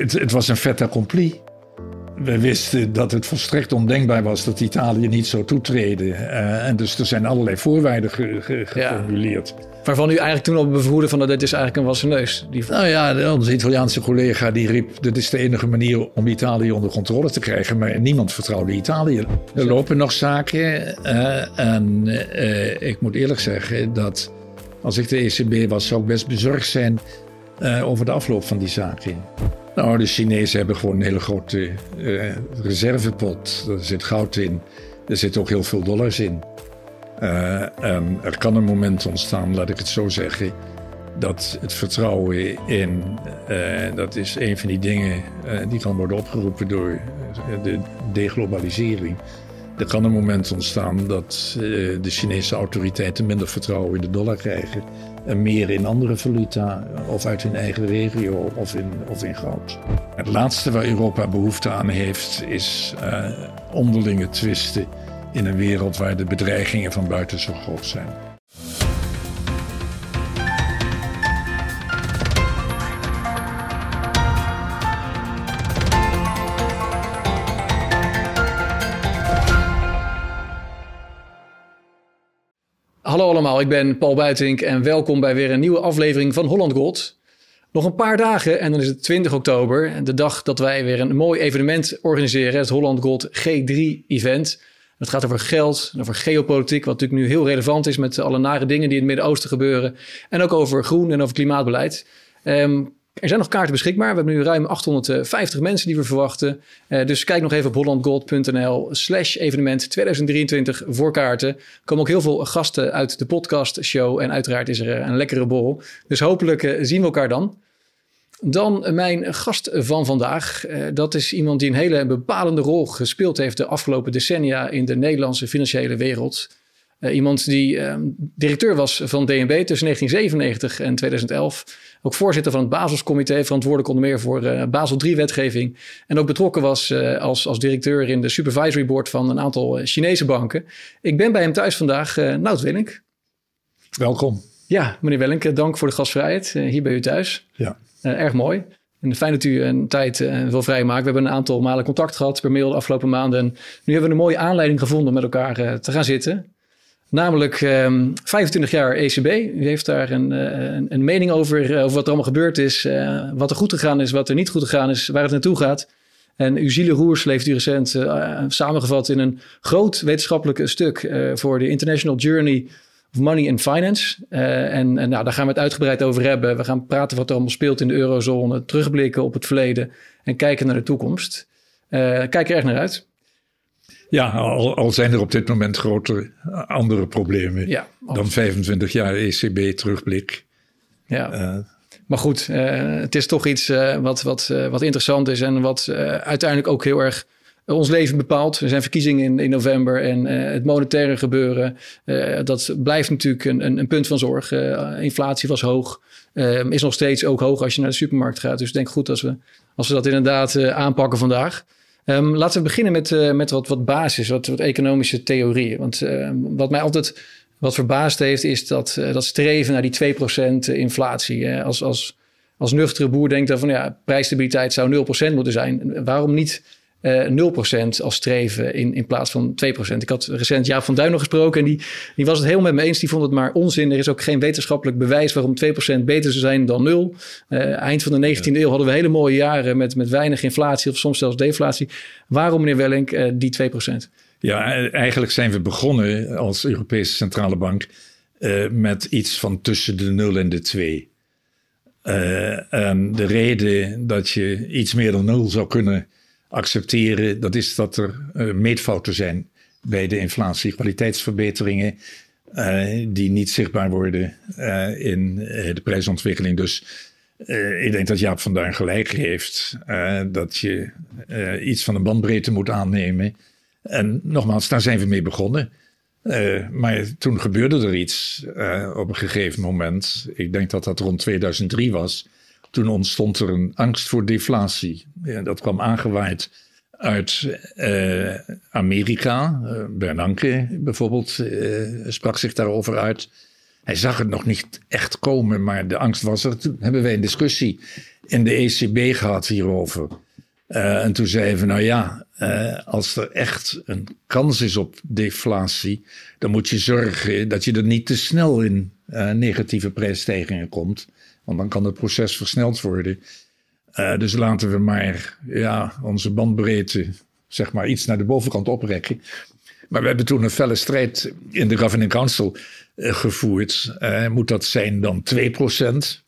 Het, het was een fait accompli. We wisten dat het volstrekt ondenkbaar was dat Italië niet zou toetreden. Uh, en dus er zijn allerlei voorwaarden ge, ge, geformuleerd. Ja. Waarvan u eigenlijk toen al bevroedde van dat dit is eigenlijk een wassen neus. Die... Nou ja, onze Italiaanse collega die riep... dit is de enige manier om Italië onder controle te krijgen. Maar niemand vertrouwde Italië. Er lopen nog zaken. Uh, en uh, ik moet eerlijk zeggen dat als ik de ECB was... zou ik best bezorgd zijn over de afloop van die zaken. Nou, de Chinezen hebben gewoon een hele grote uh, reservepot. Er zit goud in. Er zit ook heel veel dollars in. Uh, en er kan een moment ontstaan, laat ik het zo zeggen, dat het vertrouwen in, uh, dat is een van die dingen die kan worden opgeroepen door de deglobalisering. Er kan een moment ontstaan dat de Chinese autoriteiten minder vertrouwen in de dollar krijgen en meer in andere valuta of uit hun eigen regio of in, of in goud. Het laatste waar Europa behoefte aan heeft is uh, onderlinge twisten in een wereld waar de bedreigingen van buiten zo groot zijn. Hallo allemaal, ik ben Paul Buitink en welkom bij weer een nieuwe aflevering van Holland Gold. Nog een paar dagen en dan is het 20 oktober, de dag dat wij weer een mooi evenement organiseren, het Holland Gold G3-event. Het gaat over geld en over geopolitiek, wat natuurlijk nu heel relevant is met alle nare dingen die in het Midden-Oosten gebeuren. En ook over groen en over klimaatbeleid. Um, er zijn nog kaarten beschikbaar. We hebben nu ruim 850 mensen die we verwachten. Uh, dus kijk nog even op hollandgold.nl slash evenement 2023 voor kaarten. Er komen ook heel veel gasten uit de podcast show. En uiteraard is er een lekkere bol. Dus hopelijk uh, zien we elkaar dan. Dan mijn gast van vandaag. Dat is iemand die een hele bepalende rol gespeeld heeft de afgelopen decennia in de Nederlandse financiële wereld. Uh, iemand die uh, directeur was van DNB tussen 1997 en 2011. Ook voorzitter van het Baselscomité, verantwoordelijk onder meer voor uh, Basel III-wetgeving. En ook betrokken was als, als directeur in de supervisory board van een aantal Chinese banken. Ik ben bij hem thuis vandaag, Nout Willink. Welkom. Ja, meneer Willink, dank voor de gastvrijheid hier bij u thuis. Ja. erg mooi. En fijn dat u een tijd uh, wil vrijmaken. We hebben een aantal malen contact gehad per mail de afgelopen maanden. En nu hebben we een mooie aanleiding gevonden om met elkaar uh, te gaan zitten. Namelijk um, 25 jaar ECB. U heeft daar een, een, een mening over, over wat er allemaal gebeurd is. Uh, wat er goed gegaan is, wat er niet goed gegaan is, waar het naartoe gaat. En uw Roers heeft u recent samengevat in een groot wetenschappelijk stuk voor de International Journey of Money and Finance. En, en nou, daar gaan we het uitgebreid over hebben. We gaan praten wat er allemaal speelt in de eurozone, terugblikken op het verleden en kijken naar de toekomst. kijk er erg naar uit. Ja, al, al, zijn er op dit moment grotere andere problemen ja, dan 25 jaar ECB terugblik. Ja. Uh, maar goed, uh, het is toch iets uh, wat, wat, wat interessant is en wat uiteindelijk ook heel erg ons leven bepaalt. Er zijn verkiezingen in, in november en het monetaire gebeuren, dat blijft natuurlijk een, een, een punt van zorg. inflatie was hoog, is nog steeds ook hoog als je naar de supermarkt gaat. Dus ik denk goed als we, als we dat inderdaad aanpakken vandaag. Um, laten we beginnen met, uh, met wat, wat basis, wat, wat economische theorieën. Want uh, wat mij altijd wat verbaasd heeft, is dat, uh, dat streven naar die 2% inflatie. als, als, als nuchtere boer denkt dan van ja, prijsstabiliteit zou 0% moeten zijn. Waarom niet uh, eh, 0% als streven in, in plaats van 2%. Ik had recent Jaap van Duin nog gesproken en die, die was het heel met me eens. Die vond het maar onzin. Er is ook geen wetenschappelijk bewijs waarom 2% beter zou zijn dan 0. Uh, eind van de 19e eeuw hadden we hele mooie jaren met, met weinig inflatie of soms zelfs deflatie. Waarom, meneer Wellink, uh, die 2%? Ja, eigenlijk zijn we begonnen als Europese Centrale Bank met iets van tussen de 0 en de 2. en de reden dat je iets meer dan 0 zou kunnen accepteren, dat is dat er uh, meetfouten zijn bij de inflatie, kwaliteitsverbeteringen uh, die niet zichtbaar worden uh, in de prijsontwikkeling. Dus ik denk dat Jaap van gelijk heeft dat je iets van een bandbreedte moet aannemen. En nogmaals, daar zijn we mee begonnen. maar toen gebeurde er iets op een gegeven moment. Ik denk dat dat rond 2003 was toen ontstond er een angst voor deflatie. Ja, dat kwam aangewaaid uit uh, Amerika. Uh, Bernanke bijvoorbeeld uh, sprak zich daarover uit. hij zag het nog niet echt komen, maar de angst was er. Toen hebben wij een discussie in de ECB gehad hierover. En toen zeiden we, nou ja, als er echt een kans is op deflatie, dan moet je zorgen dat je er niet te snel in negatieve prijsstijgingen komt. Want dan kan het proces versneld worden. dus laten we maar ja, onze bandbreedte zeg maar, iets naar de bovenkant oprekken. Maar we hebben toen een felle strijd in de Governing Council gevoerd. moet dat zijn dan 2%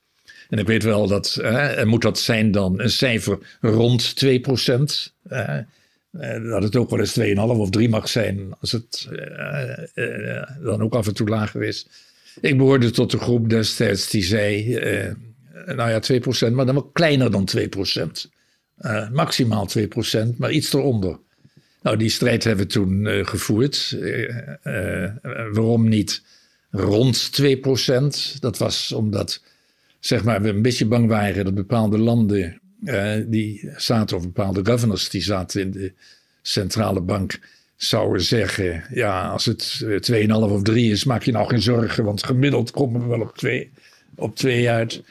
en ik weet wel dat, moet dat zijn dan een cijfer rond 2 procent. Uh, dat het ook wel eens 2,5 of 3 mag zijn, als het dan ook af en toe lager is. Ik behoorde tot de groep destijds die zei, nou ja, 2 procent, maar dan wel kleiner dan 2 procent. maximaal 2 procent, maar iets eronder. Nou, die strijd hebben we toen gevoerd. waarom niet rond 2 procent? Dat was omdat zeg maar, we een beetje bang waren dat bepaalde landen die zaten, of bepaalde governors die zaten in de centrale bank, zouden zeggen: ja, als het 2,5 eh, of 3 is, maak je nou geen zorgen, want gemiddeld komen we wel op 2 op twee uit.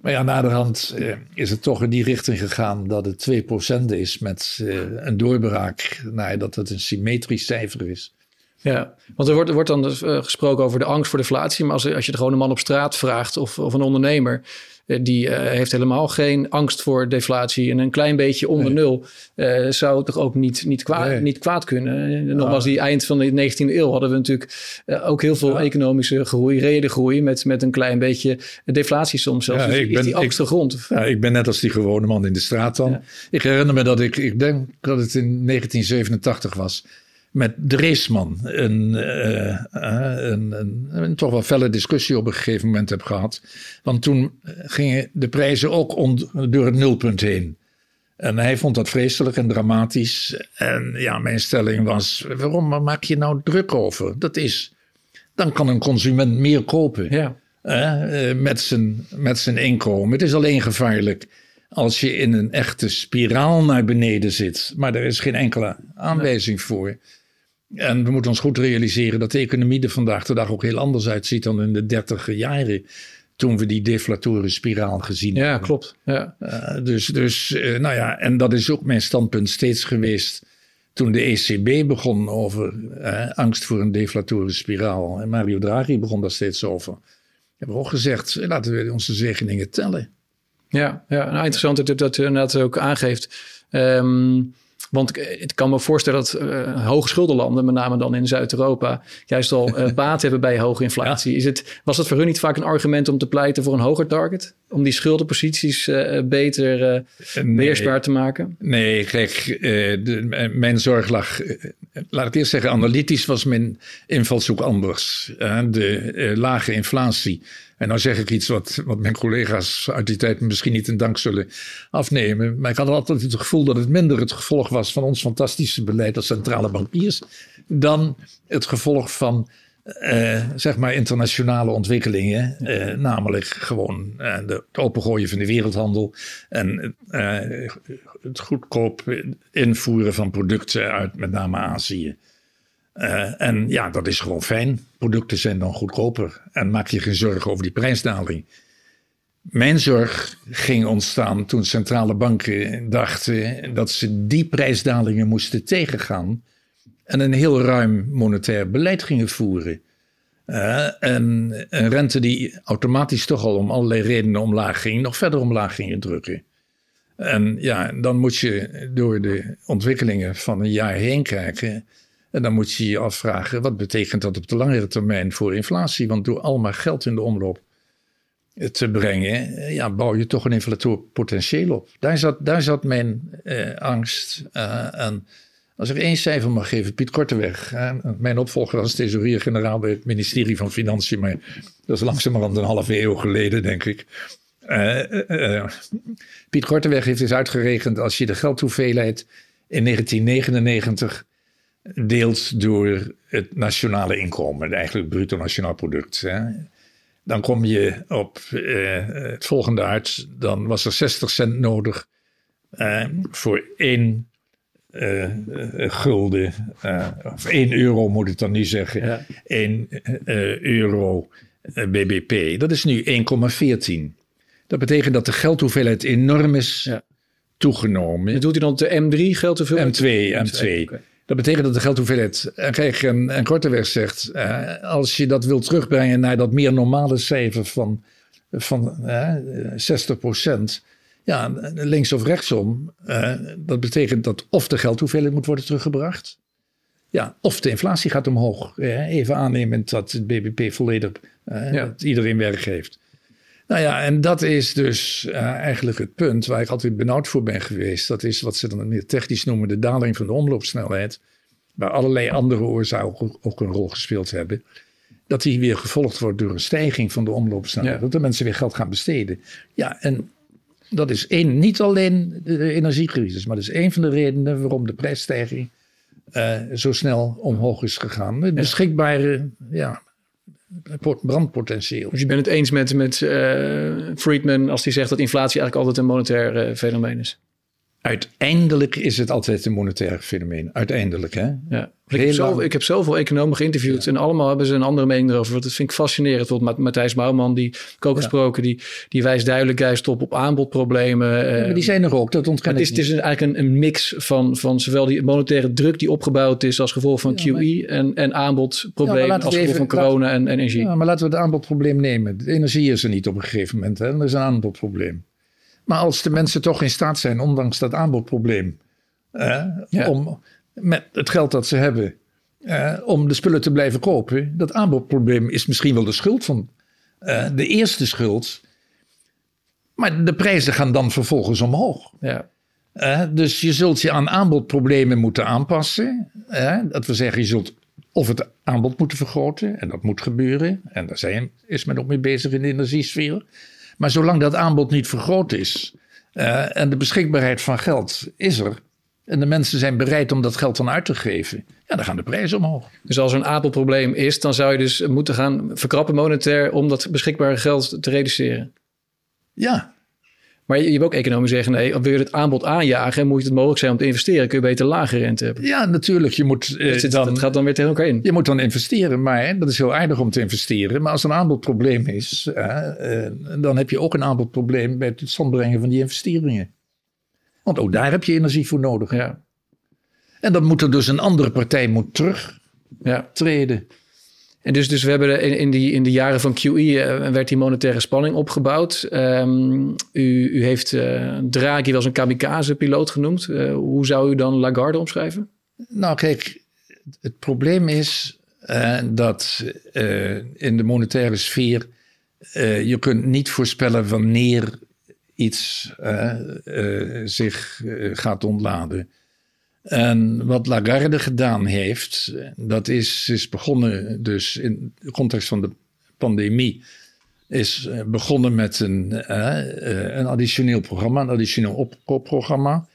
Maar ja, naderhand uh, is het toch in die richting gegaan dat het 2% is met uh, een doorbraak naar dat het een symmetrisch cijfer is. Ja, want er wordt, er wordt dan gesproken over de angst voor deflatie. Maar als, als je gewoon een man op straat vraagt of, of een ondernemer... Uh, die uh, heeft helemaal geen angst voor deflatie. En een klein beetje onder nee. nul zou toch ook niet, niet, kwaad, nee. niet kwaad kunnen. Nogmaals, die eind van de 19e eeuw hadden we natuurlijk ook heel veel ja. economische groei, reële groei... Met, met een klein beetje deflatie soms zelfs. Ja, dus ik is ben, die angst grond. Ja, ik ben net als die gewone man in de straat dan. Ik herinner me dat ik, ik denk dat het in 1987 was met Dreesman een, uh, een, een, een, toch wel felle discussie op een gegeven moment heb gehad. Want toen gingen de prijzen ook door het nulpunt heen. En hij vond dat vreselijk en dramatisch. En ja, mijn stelling was: waarom maak je nou druk over? Dat is, dan kan een consument meer kopen. Ja. Uh, met, zijn, met zijn inkomen. Het is alleen gevaarlijk als je in een echte spiraal naar beneden zit. Maar er is geen enkele aanwijzing voor. En we moeten ons goed realiseren dat de economie er vandaag de dag ook heel anders uitziet dan in de dertiger jaren. Toen we die deflatoren spiraal gezien ja, hebben. Ja, klopt. Ja. Uh, dus, dus uh, nou ja, en dat is ook mijn standpunt steeds geweest. Toen de ECB begon over uh, angst voor een deflatoren spiraal. En Mario Draghi begon daar steeds over. Hebben we ook gezegd, laten we onze zegeningen tellen. Ja, ja nou, interessant dat u dat inderdaad ook aangeeft. Um, want ik kan me voorstellen dat uh, hoge schuldenlanden, met name dan in Zuid-Europa, juist al uh, baat hebben bij hoge inflatie. Ja. Is het, was het voor hun niet vaak een argument om te pleiten voor een hoger target? Om die schuldenposities uh, beter nee. beheersbaar te maken? Nee, kijk, de, mijn zorg lag, laat ik eerst zeggen, analytisch was mijn invalshoek anders. de lage inflatie en nou zeg ik iets wat, wat mijn collega's uit die tijd misschien niet in dank zullen afnemen. Maar ik had altijd het gevoel dat het minder het gevolg was van ons fantastische beleid als centrale bankiers. dan het gevolg van uh, zeg maar internationale ontwikkelingen. Uh, namelijk gewoon uh, de, het opengooien van de wereldhandel. En het goedkoop invoeren van producten uit met name Azië. En ja, dat is gewoon fijn. Producten zijn dan goedkoper. En maak je geen zorgen over die prijsdaling. Mijn zorg ging ontstaan toen centrale banken dachten dat ze die prijsdalingen moesten tegengaan. En een heel ruim monetair beleid gingen voeren. Uh, en een rente die automatisch toch al om allerlei redenen omlaag ging, nog verder omlaag gingen drukken. En ja, dan moet je door de ontwikkelingen van een jaar heen kijken. En dan moet je je afvragen, wat betekent dat op de langere termijn voor inflatie? Want door allemaal geld in de omloop te brengen, ja, bouw je toch een inflatorpotentieel op. Daar zat, daar zat mijn eh, angst en als ik één cijfer mag geven, Piet Korteweg, mijn opvolger als thesaurier-generaal bij het ministerie van Financiën, maar dat is langzamerhand een halve eeuw geleden, denk ik. Uh, Piet Korteweg heeft eens uitgerekend, als je de geldhoeveelheid in 1999 deelt door het nationale inkomen, eigenlijk het bruto nationaal product. Hè. Dan kom je op het volgende uit. Dan was er 60 cent nodig voor één uh, gulden, of één euro moet ik dan niet zeggen. Ja. 1 euro eh, BBP. Dat is nu 1,14. Dat betekent dat de geldhoeveelheid enorm is Ja. toegenomen. Bedoelt u dan de M3 geldt te veel? M2, M2. Oké. Dat betekent dat de geldhoeveelheid, en kijk, en, en Korteweg zegt, eh, als je dat wil terugbrengen naar dat meer normale cijfer van, van eh, 60 ja, links of rechtsom, eh, dat betekent dat of de geldhoeveelheid moet worden teruggebracht, ja, of de inflatie gaat omhoog. Even aannemend dat het BBP volledig, eh, Ja. dat iedereen werk heeft. Nou ja, en dat is dus eh, eigenlijk het punt waar ik altijd benauwd voor ben geweest. Dat is wat ze dan meer technisch noemen de daling van de omloopsnelheid. Waar allerlei andere oorzaken ook, ook een rol gespeeld hebben. Dat die weer gevolgd wordt door een stijging van de omloopsnelheid. Ja. Dat de mensen weer geld gaan besteden. Ja, en dat is één, niet alleen de, energiecrisis, maar dat is één van de redenen waarom de prijsstijging eh, zo snel omhoog is gegaan. Het beschikbare ja, pot- brandpotentieel. Dus je bent het eens met, met eh, Friedman als die zegt dat inflatie eigenlijk altijd een monetair eh, fenomeen is. Uiteindelijk is het altijd een monetair fenomeen. Uiteindelijk, hè? Ja. Ik, heb zoveel, ik heb zoveel economen geïnterviewd en allemaal hebben ze een andere mening erover. Want dat vind ik fascinerend. Bijvoorbeeld Ma- Matthijs Bouwman, die ik ook Ja. gesproken, die, die wijst duidelijk juist op, op aanbodproblemen. eh, Ja, maar die zijn er ook, dat ontken het is, ik het is niet. eigenlijk een, een mix van, van zowel die monetaire druk die opgebouwd is als gevolg van maar- QE en, en aanbodproblemen als gevolg even- van corona en, en energie. Ja, maar laten we het aanbodprobleem nemen. De energie is er niet op een gegeven moment. Hè? Er is een aanbodprobleem. Maar als de mensen toch in staat zijn, ondanks dat aanbodprobleem, eh, Ja. om met het geld dat ze hebben, eh, om de spullen te blijven kopen, dat aanbodprobleem is misschien wel de schuld van eh, de eerste schuld. Maar de prijzen gaan dan vervolgens omhoog. Ja. Dus je zult je aan aanbodproblemen moeten aanpassen. Dat wil zeggen, je zult of het aanbod moeten vergroten. En dat moet gebeuren. En daar zijn, is men ook mee bezig in de energiesfeer. Maar zolang dat aanbod niet vergroot is. eh, en de beschikbaarheid van geld is er. En de mensen zijn bereid om dat geld dan uit te geven. Ja, dan gaan de prijzen omhoog. Dus als er een aanbodprobleem is, dan zou je dus moeten gaan verkrappen monetair om dat beschikbare geld te reduceren. Ja, Maar je, je hebt ook economen zeggen, nee, wil je het aanbod aanjagen en moet het mogelijk zijn om te investeren, kun je beter lage rente hebben. ja natuurlijk. Je moet, eh, Dat, zit- dan, dat gaat dan weer tegen elkaar in. Je moet dan investeren, maar hè, dat is heel aardig om te investeren. Maar als een aanbodprobleem is, eh, eh, dan heb je ook een aanbodprobleem bij het tot stand brengen van die investeringen. Want ook daar heb je energie voor nodig. Ja, En dan moet er dus een andere partij moet terugtreden. ja. En dus, dus we hebben in, die, in de jaren van QE eh, werd die monetaire spanning opgebouwd. Ehm, u, u heeft eh Draghi wel eens een kamikaze-piloot genoemd. Eh, hoe zou u dan Lagarde omschrijven? Nou, kijk, het probleem is dat in de monetaire sfeer je kunt niet voorspellen wanneer iets zich gaat ontladen. En wat Lagarde gedaan heeft, dat is, is begonnen dus in de context van de pandemie, is eh, begonnen met een, eh, eh, een additioneel programma, een additioneel opkoopprogramma.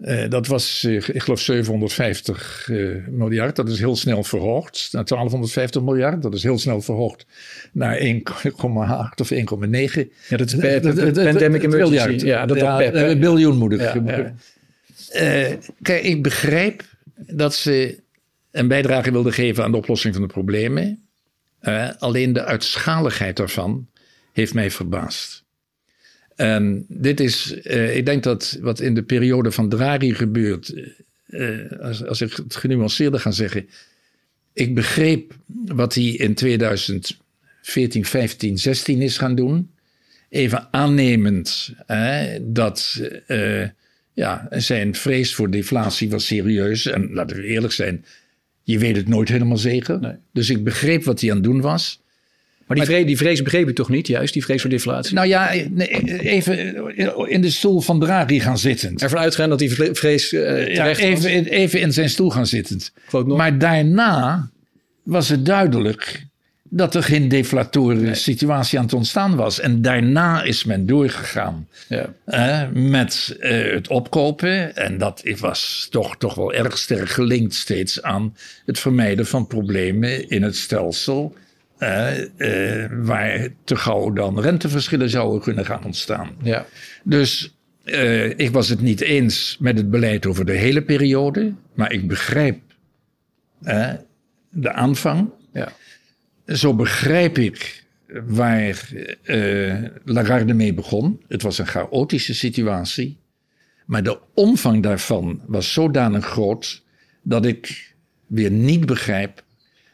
Eh, dat was, ik geloof, 750 eh, miljard. Dat is heel snel verhoogd naar 1250 miljard. Dat is heel snel verhoogd naar 1,8 of 1,9. Ja, dat is pandemic emergency. miljard. Ja, dat ja, biljoen moet ik. Ja, ja. Eh, kijk, ik begrijp dat ze een bijdrage wilden geven aan de oplossing van de problemen. Eh, alleen de uitschaligheid daarvan heeft mij verbaasd. En dit is, eh, ik denk dat wat in de periode van Draghi gebeurt, als, als ik het genuanceerder ga zeggen, ik begreep wat hij in 2014, 15, 16 is gaan doen. Even aannemend dat ja, zijn vrees voor deflatie was serieus. En laten we eerlijk zijn, je weet het nooit helemaal zeker. Nee. Dus ik begreep wat hij aan het doen was. Maar die, vrees, die vrees begreep u toch niet, juist, die vrees voor deflatie? Nou ja, even in de stoel van Draghi gaan zittend. Ervan uitgaan dat die vre- vrees Ja, terecht was. even, even in zijn stoel gaan nog. Maar daarna was het duidelijk dat er geen deflatoren situatie aan het ontstaan was. En daarna is men doorgegaan Ja. eh, met eh, het opkopen. En dat was toch, toch wel erg sterk gelinkt steeds aan het vermijden van problemen in het stelsel. eh, waar te gauw dan renteverschillen zouden kunnen gaan ontstaan. Ja. Dus eh, ik was het niet eens met het beleid over de hele periode, maar ik begrijp de aanvang. Ja. Zo begrijp ik waar uh, Lagarde mee begon. Het was een chaotische situatie. Maar de omvang daarvan was zodanig groot dat ik weer niet begrijp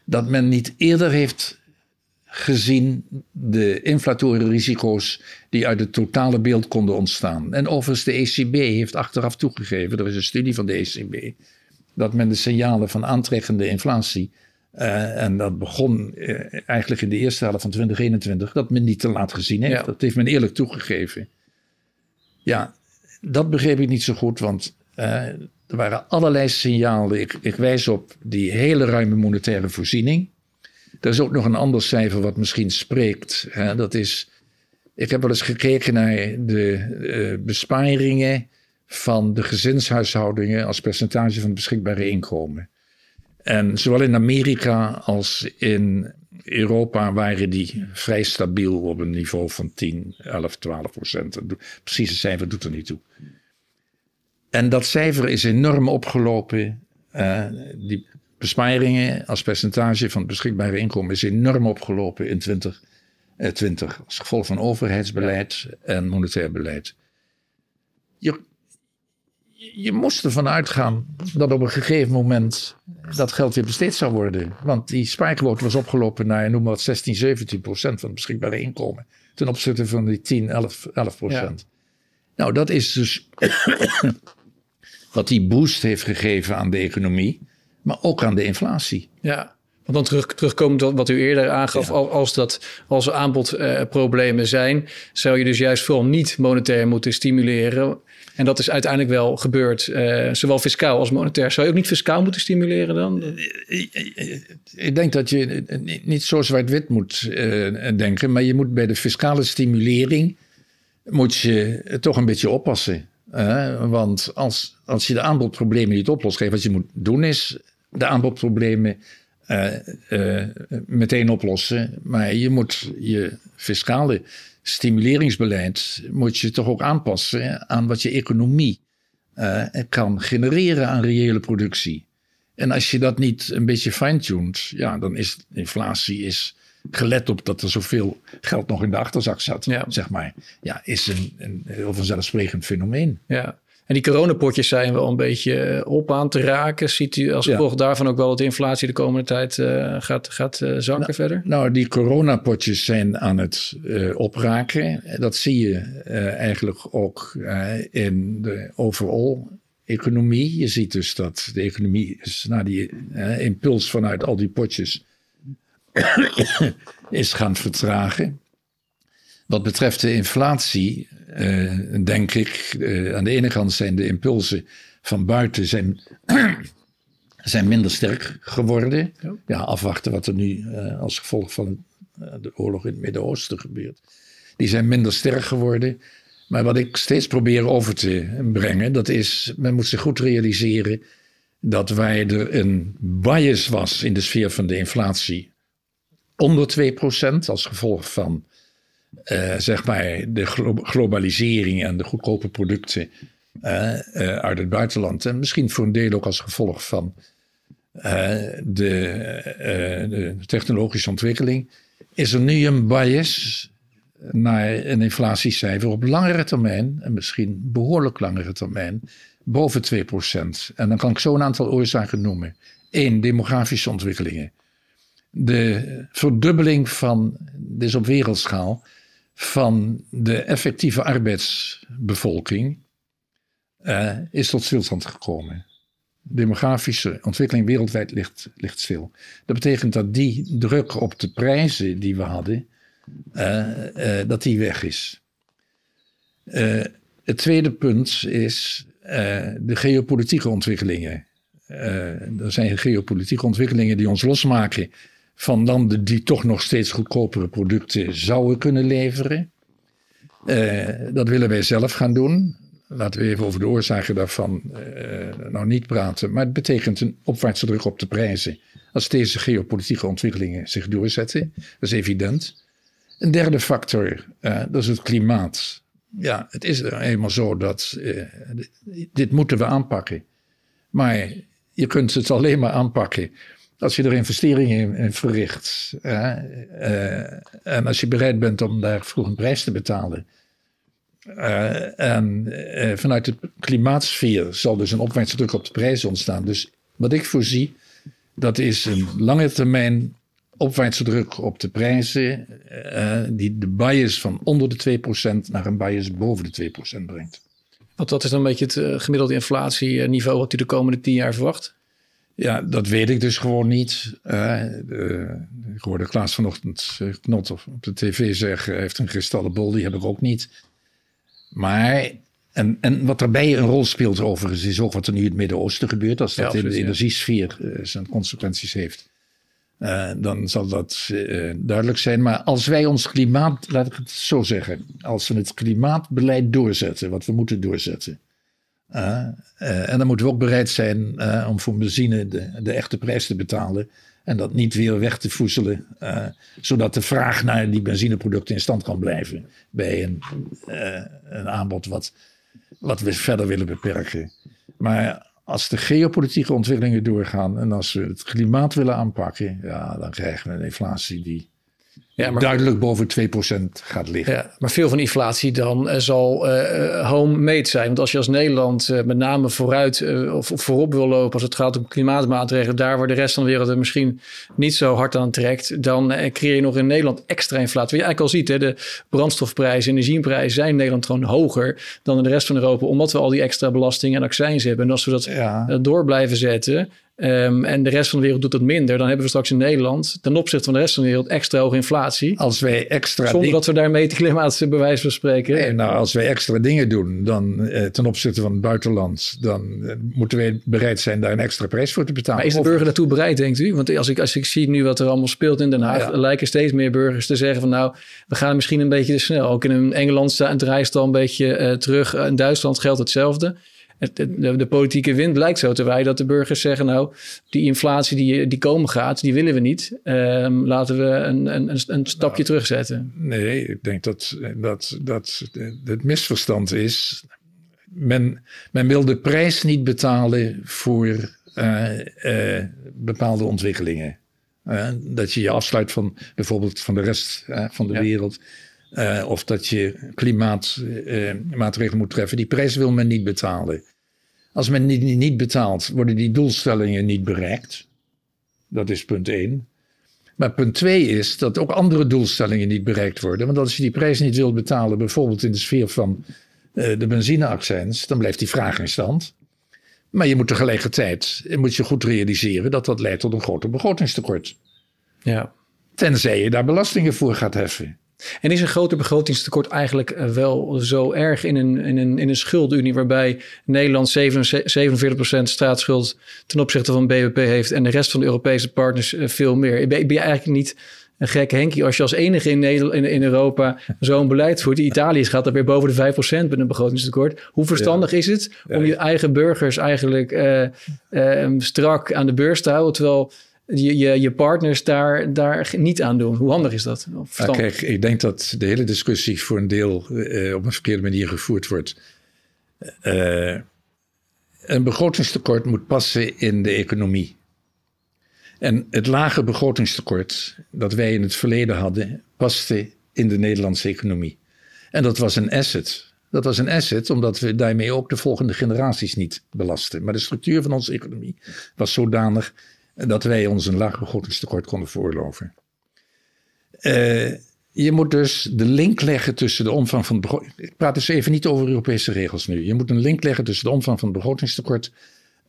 dat men niet eerder heeft gezien de inflatoren risico's die uit het totale beeld konden ontstaan. En overigens, de ECB heeft achteraf toegegeven, er is een studie van de ECB, dat men de signalen van aantrekkende inflatie, uh, en dat begon uh, eigenlijk in de eerste helft van 2021, dat men niet te laat gezien heeft. Dat heeft men eerlijk toegegeven. Ja, dat begreep ik niet zo goed, want uh, er waren allerlei signalen. Ik, ik wijs op die hele ruime monetaire voorziening. Er is ook nog een ander cijfer wat misschien spreekt. Hè? Dat is, ik heb wel eens gekeken naar de besparingen van de gezinshuishoudingen als percentage van het beschikbare inkomen. En zowel in Amerika als in Europa waren die vrij stabiel op een niveau van 10, 11, 12 procent. Precieze cijfer doet er niet toe. En dat cijfer is enorm opgelopen. Uh, die besparingen als percentage van het beschikbare inkomen is enorm opgelopen in 2020 uh, als gevolg van overheidsbeleid en monetair beleid. Je, je moest ervan uitgaan dat op een gegeven moment dat geld weer besteed zou worden. Want die spaarquote was opgelopen naar, noem maar wat, 16, 17 procent van het beschikbare inkomen. Ten opzichte van die 10, 11, 11 procent. Nou, dat is dus wat die boost heeft gegeven aan de economie, maar ook aan de inflatie. Ja. Want dan terug, terugkomend wat u eerder aangaf, als, dat, als er aanbodproblemen uh, zijn, zou je dus juist vooral niet monetair moeten stimuleren. En dat is uiteindelijk wel gebeurd, uh, zowel fiscaal als monetair. Zou je ook niet fiscaal moeten stimuleren dan? Ik denk dat je niet zo zwart-wit moet denken, maar je moet bij de fiscale stimulering moet je toch een beetje oppassen. Want als, als je de aanbodproblemen niet oplost, wat je moet doen is de aanbodproblemen meteen oplossen. Maar je moet je fiscale stimuleringsbeleid moet je toch ook aanpassen aan wat je economie kan genereren aan reële productie. En als je dat niet een beetje fine-tuned, ja, dan is inflatie is gelet op dat er zoveel geld nog in de achterzak zat, ja. zeg maar, ja, is een, een heel vanzelfsprekend fenomeen. Ja. En die coronapotjes zijn wel een beetje eh, op aan te raken. Ziet u als gevolg daarvan ook wel dat de inflatie de komende tijd uh, gaat, gaat uh, zakken nou, verder? Nou, die coronapotjes zijn aan het uh, opraken. Dat zie je eigenlijk ook in de overall economie. Je ziet dus dat de economie is na die impuls vanuit al die potjes is gaan vertragen. Wat betreft de inflatie, uh, denk ik, uh, aan de ene kant zijn de impulsen van buiten zijn, zijn minder sterk geworden. Ja. ja. afwachten wat er nu uh, als gevolg van de oorlog in het Midden-Oosten gebeurt. Die zijn minder sterk geworden. Maar wat ik steeds probeer over te brengen, dat is, men moet zich goed realiseren dat waar er een bias was in de sfeer van de inflatie onder 2% als gevolg van uh, zeg maar de glo globalisering en de goedkope producten uh, uh, uit het buitenland. En misschien voor een deel ook als gevolg van de, de, technologische ontwikkeling. Is er nu een bias naar een inflatiecijfer op langere termijn, en misschien behoorlijk langere termijn, boven 2%. En dan kan ik zo een aantal oorzaken noemen. Eén, demografische ontwikkelingen de verdubbeling van, dit is op wereldschaal, van de effectieve arbeidsbevolking uh, is tot stilstand gekomen. Demografische ontwikkeling wereldwijd ligt, ligt stil. Dat betekent dat die druk op de prijzen die we hadden, uh, uh, dat die weg is. het tweede punt is de geopolitieke ontwikkelingen. er zijn geopolitieke ontwikkelingen die ons losmaken van landen die toch nog steeds goedkopere producten zouden kunnen leveren. Uh, dat willen wij zelf gaan doen. Laten we even over de oorzaken daarvan uh, nou niet praten. Maar het betekent een opwaartse druk op de prijzen. Als deze geopolitieke ontwikkelingen zich doorzetten. Dat is evident. Een derde factor, uh, dat is het klimaat. Ja, het is eenmaal zo dat dit moeten we aanpakken. Maar je kunt het alleen maar aanpakken Als je er investeringen in, verricht uh, en als je bereid bent om daar vroeg een prijs te betalen. Uh, en vanuit de klimaatsfeer zal dus een opwaartse druk op de prijzen ontstaan. Dus wat ik voorzie, dat is een lange termijn opwaartse druk op de prijzen, die de bias van onder de 2% naar een bias boven de 2% brengt. Want dat is dan een beetje het gemiddelde inflatieniveau wat u de komende 10 jaar verwacht? Ja, dat weet ik dus gewoon niet. Uh, ik hoorde Klaas vanochtend uh, Knot op, op de tv zeggen... hij heeft een kristallen bol, die heb ik ook niet. Maar, en, en wat daarbij een rol speelt overigens... is ook wat er nu in het Midden-Oosten gebeurt. Als dat in de energiesfeer uh, zijn consequenties heeft... dan zal dat duidelijk zijn. Maar als wij ons klimaat, laat ik het zo zeggen... als we het klimaatbeleid doorzetten, wat we moeten doorzetten... Uh, en dan moeten we ook bereid zijn uh, om voor benzine de, de, echte prijs te betalen. En dat niet weer weg te voezelen. zodat de vraag naar die benzineproducten in stand kan blijven. Bij een, een aanbod wat, wat we verder willen beperken. Maar als de geopolitieke ontwikkelingen doorgaan. en als we het klimaat willen aanpakken. ja, dan krijgen we een inflatie die ja, maar, duidelijk boven 2% gaat liggen. Ja, maar veel van inflatie dan uh, zal uh, homemade zijn. Want als je als Nederland uh, met name vooruit of voorop wil lopen als het gaat om klimaatmaatregelen, daar waar de rest van de wereld er misschien niet zo hard aan trekt, dan creëer je nog in Nederland extra inflatie. Wat je eigenlijk al ziet, hè, de brandstofprijzen, energieprijzen zijn in Nederland gewoon hoger dan in de rest van Europa, omdat we al die extra belastingen en accijns hebben. En als we dat ja. door blijven zetten, Um, en de rest van de wereld doet dat minder. Dan hebben we straks in Nederland ten opzichte van de rest van de wereld extra hoge inflatie. Als wij extra Zonder dat we daarmee klimaat bewijs van spreken. Nee, nou, als wij extra dingen doen dan eh, ten opzichte van het buitenland, dan eh, moeten wij bereid zijn daar een extra prijs voor te betalen. Maar is de burger daartoe bereid, denkt u? Want als ik, als ik zie nu wat er allemaal speelt in Den Haag, lijken steeds meer burgers te zeggen van nou, we gaan misschien een beetje te snel. Ook in Engeland staat het al een beetje uh, terug. In Duitsland geldt hetzelfde de, de, politieke wind lijkt zo te wijden dat de burgers zeggen: Nou, die inflatie die, die komen gaat, die willen we niet. Ehm, laten we een, een, een stapje nou, terugzetten. Nee, ik denk dat, dat, dat het misverstand is. Men, men wil de prijs niet betalen voor uh, uh, bepaalde ontwikkelingen. Uh, dat je je afsluit van bijvoorbeeld van de rest van de ja. wereld. Uh, of dat je klimaatmaatregelen uh, moet treffen. Die prijs wil men niet betalen. Als men die niet betaalt, worden die doelstellingen niet bereikt. Dat is punt één. Maar punt twee is dat ook andere doelstellingen niet bereikt worden. Want als je die prijs niet wilt betalen, bijvoorbeeld in de sfeer van uh, de benzineaccijns, dan blijft die vraag in stand. Maar je moet tegelijkertijd moet je goed realiseren dat dat leidt tot een groter begrotingstekort. Ja. Tenzij je daar belastingen voor gaat heffen. En is een groter begrotingstekort eigenlijk eh, wel zo erg in een, in een, in een schuldenunie waarbij Nederland 47% staatsschuld ten opzichte van BBP heeft en de rest van de Europese partners eh, veel meer? Ben, je eigenlijk niet een gekke Henkie als je als enige in, Nederland, in, in Europa zo'n beleid voert? Italië gaat er weer boven de 5% met een begrotingstekort. Hoe verstandig is het om je eigen burgers eigenlijk uh, strak aan de beurs te houden, terwijl je, je, je partners daar, daar niet aan doen. Hoe handig is dat? Nou, kijk, ik denk dat de hele discussie voor een deel uh, op een verkeerde manier gevoerd wordt. Uh, een begrotingstekort moet passen in de economie. En het lage begrotingstekort dat wij in het verleden hadden, paste in de Nederlandse economie. En dat was een asset. Dat was een asset omdat we daarmee ook de volgende generaties niet belasten. Maar de structuur van onze economie was zodanig dat wij ons een laag begrotingstekort konden veroorloven. Uh, je moet dus de link leggen tussen de omvang van het begroting. Ik praat dus even niet over Europese regels nu. Je moet een link leggen tussen de omvang van het begrotingstekort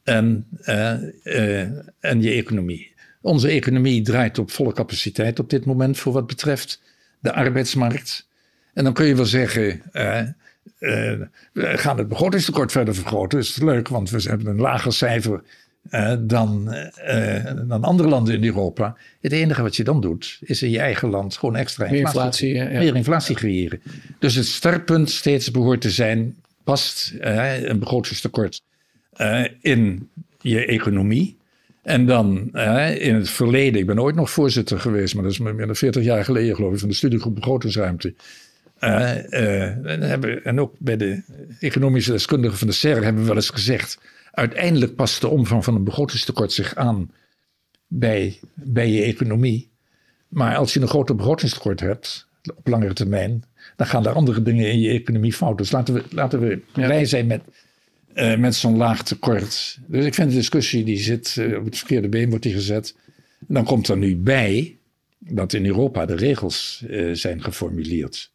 en, uh, uh, en je economie. Onze economie draait op volle capaciteit op dit moment voor wat betreft de arbeidsmarkt. En dan kun je wel zeggen, we gaan het begrotingstekort verder vergroten. Dat is leuk, want we hebben een lager cijfer uh, dan, uh, dan andere landen in Europa. Het enige wat je dan doet, is in je eigen land gewoon extra inflatie, meer inflatie, meer inflatie creëren. Dus het startpunt steeds behoort te zijn, past uh, een begrotingstekort in je economie. En dan in het verleden, ik ben ooit nog voorzitter geweest, maar dat is meer dan 40 jaar geleden geloof ik, van de studiegroep begrotingsruimte. en, en ook bij de economische deskundigen van de SER hebben we wel eens gezegd Uiteindelijk past de omvang van een begrotingstekort zich aan bij, bij je economie. Maar als je een grote begrotingstekort hebt, op langere termijn, dan gaan er andere dingen in je economie fout. Dus laten we, laten we blij zijn met, uh, met zo'n laag tekort. Dus ik vind de discussie, die zit uh, op het verkeerde been, wordt die gezet. En dan komt er nu bij dat in Europa de regels uh, zijn geformuleerd.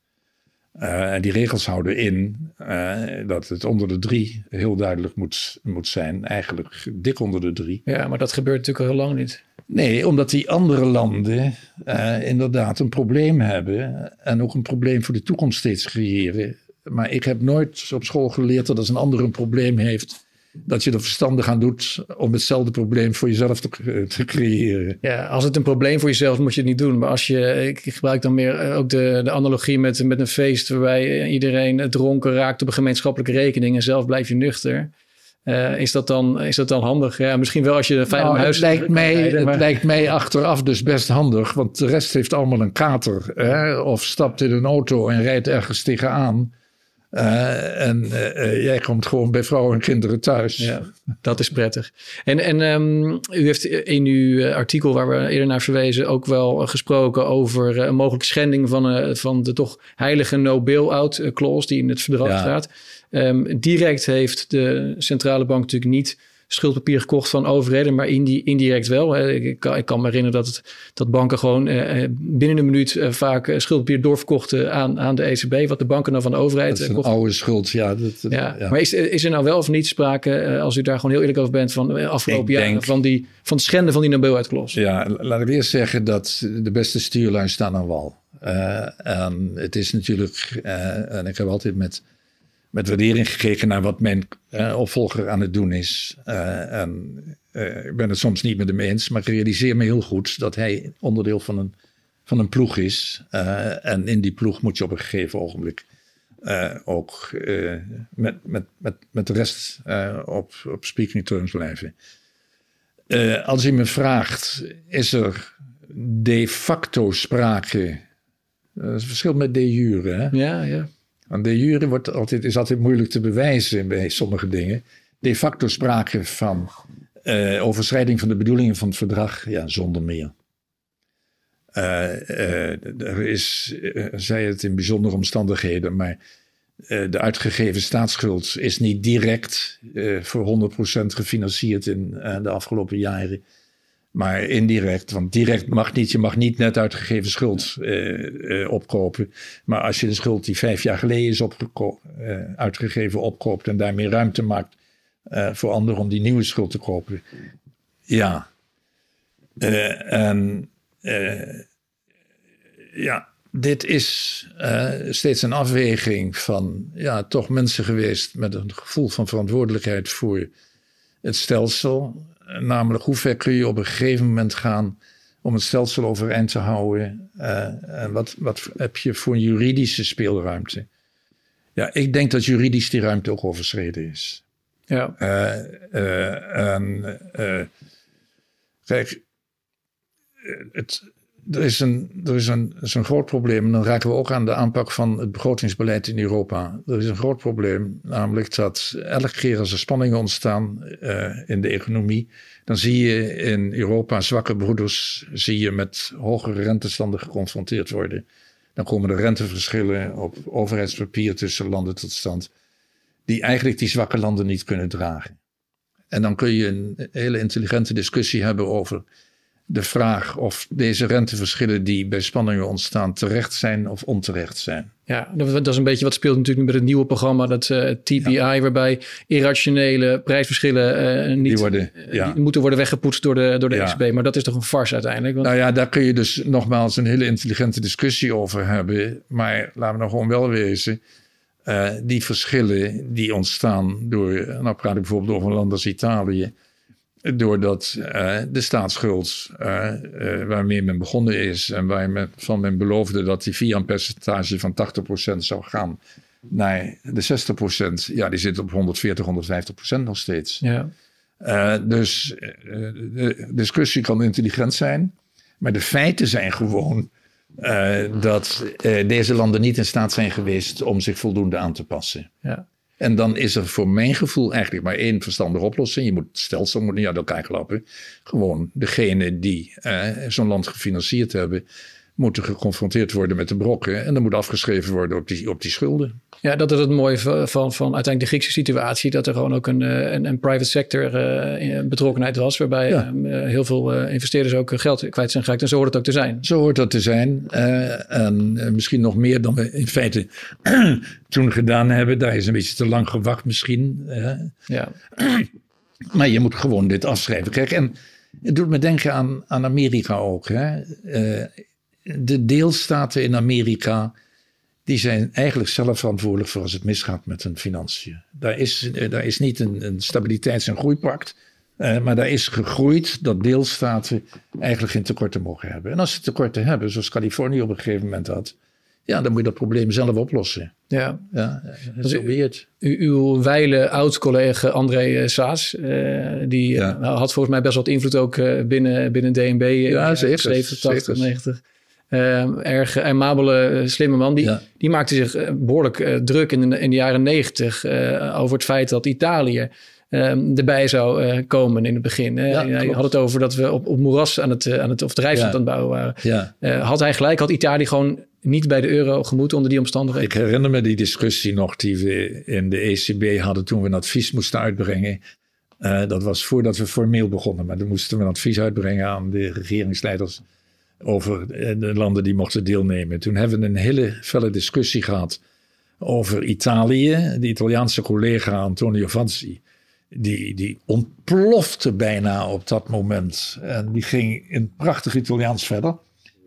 Uh, en die regels houden in uh, dat het onder de drie heel duidelijk moet, moet zijn. Eigenlijk dik onder de drie. Ja, maar dat gebeurt natuurlijk al heel lang niet. Nee, omdat die andere landen uh, inderdaad een probleem hebben. En ook een probleem voor de toekomst steeds creëren. Maar ik heb nooit op school geleerd dat als een ander een probleem heeft dat je er verstandig aan doet om hetzelfde probleem voor jezelf te, te, creëren. Ja, als het een probleem voor jezelf moet je het niet doen. Maar als je, ik gebruik dan meer eh, ook de, de analogie met, met een feest waarbij iedereen dronken raakt op een gemeenschappelijke rekening en zelf blijf je nuchter. Uh, is, dat dan, is dat dan handig? Ja, misschien wel als je veilig nou, huis... Het, lijkt mij, rijden, maar... het lijkt mij achteraf dus best handig, want de rest heeft allemaal een kater. Hè? Of stapt in een auto en rijdt ergens tegenaan. Uh, en uh, jij komt gewoon bij vrouwen en kinderen thuis. Ja, dat is prettig. En, en um, u heeft in uw artikel, waar we eerder naar verwezen, ook wel gesproken over een mogelijke schending van, van de toch heilige no-bail-out clause die in het verdrag ja. staat. Um, direct heeft de centrale bank natuurlijk niet schuldpapier gekocht van overheden, maar indirect wel. Ik kan, ik kan me herinneren dat, het, dat banken gewoon eh, binnen een minuut eh, vaak schuldpapier doorverkochten aan, aan de ECB, wat de banken nou van de overheid dat is een oude schuld, ja, dat, ja. ja. Maar is, is er nou wel of niet sprake, als u daar gewoon heel eerlijk over bent, van afgelopen jaren, van, die, van het schenden van die Nobel uitklos? Ja, laat ik eerst zeggen dat de beste stuurlui staan aan wal. Uh, en het is natuurlijk, uh, en ik heb altijd met met waardering gekeken naar wat mijn uh, opvolger aan het doen is. Uh, en uh, ik ben het soms niet met hem eens, maar ik realiseer me heel goed dat hij onderdeel van een, van een ploeg is. en in die ploeg moet je op een gegeven ogenblik ook met, met, met, met de rest op, op speaking terms blijven. als u me vraagt, is er de facto sprake? Dat is het verschil met de jure. Hè? Ja, ja. Want de jure wordt altijd, is altijd moeilijk te bewijzen bij sommige dingen. De facto sprake van uh, overschrijding van de bedoelingen van het verdrag, ja, zonder meer. Uh, uh, er is, zij het in bijzondere omstandigheden, maar de uitgegeven staatsschuld is niet direct voor 100% gefinancierd in de afgelopen jaren. Maar indirect, want direct mag niet. Je mag niet net uitgegeven schuld uh, uh, opkopen. Maar als je de schuld die vijf jaar geleden is uh, uitgegeven opkoopt en daarmee ruimte maakt voor anderen om die nieuwe schuld te kopen. Ja. en ja, dit is steeds een afweging van ja, toch mensen geweest met een gevoel van verantwoordelijkheid voor het stelsel namelijk hoe ver kun je op een gegeven moment gaan om het stelsel overeind te houden? Uh, en wat, wat heb je voor juridische speelruimte? Ja, ik denk dat juridisch die ruimte ook overschreden is. Ja. Uh, en, kijk, het, er is, een, er is een, is een groot probleem. En dan raken we ook aan de aanpak van het begrotingsbeleid in Europa. Er is een groot probleem, namelijk dat elke keer als er spanningen ontstaan uh, in de economie, dan zie je in Europa zwakke broeders, zie je met hogere rentestanden geconfronteerd worden. Dan komen er renteverschillen op overheidspapier tussen landen tot stand, die eigenlijk die zwakke landen niet kunnen dragen. En dan kun je een hele intelligente discussie hebben over de vraag of deze renteverschillen die bij spanningen ontstaan terecht zijn of onterecht zijn. Ja, dat is een beetje wat speelt natuurlijk met het nieuwe programma, dat uh, eh, TPI, ja. waarbij irrationele prijsverschillen uh, niet die worden, ja. die moeten worden weggepoetst door de, door de ja. ECB. Maar dat is toch een farce uiteindelijk? Want... Nou ja, daar kun je dus nogmaals een hele intelligente discussie over hebben. Maar laten we nog gewoon wel wezen. Uh, die verschillen die ontstaan door, nou praat ik bijvoorbeeld over een land als Italië doordat uh, de staatsschuld uh, uh, waarmee men begonnen is en waar men, van men beloofde dat die via een percentage van 80% zou gaan naar de 60%, ja, die zit op 140, 150% nog steeds. Ja. dus de discussie kan intelligent zijn, maar de feiten zijn gewoon dat deze landen niet in staat zijn geweest om zich voldoende aan te passen. Ja. En dan is er voor mijn gevoel eigenlijk maar één verstandige oplossing. Je moet het stelsel moet niet uit elkaar klappen. Gewoon degene die eh, zo'n land gefinancierd hebben, moeten geconfronteerd worden met de brokken. En dan moet afgeschreven worden op die, op die schulden. Ja, dat is het mooie van, van, van uiteindelijk de Griekse situatie. Dat er gewoon ook een, eh, een, een private sector uh, betrokkenheid was. Waarbij ja. uh, heel veel investeerders ook geld kwijt zijn geraakt. En zo hoort het ook te zijn. Zo hoort dat te zijn. en misschien nog meer dan we in feite toen gedaan hebben. Daar is een beetje te lang gewacht misschien. ja. maar je moet gewoon dit afschrijven. Kijk, en het doet me denken aan, aan Amerika ook. Hè? De deelstaten in Amerika die zijn eigenlijk zelf verantwoordelijk voor als het misgaat met hun financiën. Daar is, eh, daar is niet een, een stabiliteits- en groeipact, uh, maar daar is gegroeid dat deelstaten eigenlijk geen tekorten mogen hebben. En als ze tekorten hebben, zoals Californië op een gegeven moment had, ja, dan moet je dat probleem zelf oplossen. Ja, ja zo weird. uw wijle oud-collega André eh, Saas, uh, die ja. had volgens mij best wat invloed ook binnen, binnen DNB. Ja, zeker. 87, 90. Uh, erg amabele, eh, slimme man. Die, die maakte zich eh, behoorlijk uh, druk in de, in de jaren negentig over het feit dat Italië ehm, erbij zou komen in het begin. Ja, hij had het over dat we op, op moeras aan het, aan het, of drijfstand ja. aan het bouwen waren. Had hij gelijk, had Italië gewoon niet bij de euro gemoeten onder die omstandigheden? Ik herinner me die discussie nog die we in de ECB hadden toen we een advies moesten uitbrengen. dat was voordat we formeel begonnen, maar dan moesten we een advies uitbrengen aan de regeringsleiders over eh, de landen die mochten deelnemen. Toen hebben we een hele felle discussie gehad over Italië. De Italiaanse collega Antonio Vanzi, die, die ontplofte bijna op dat moment. En die ging in prachtig Italiaans verder.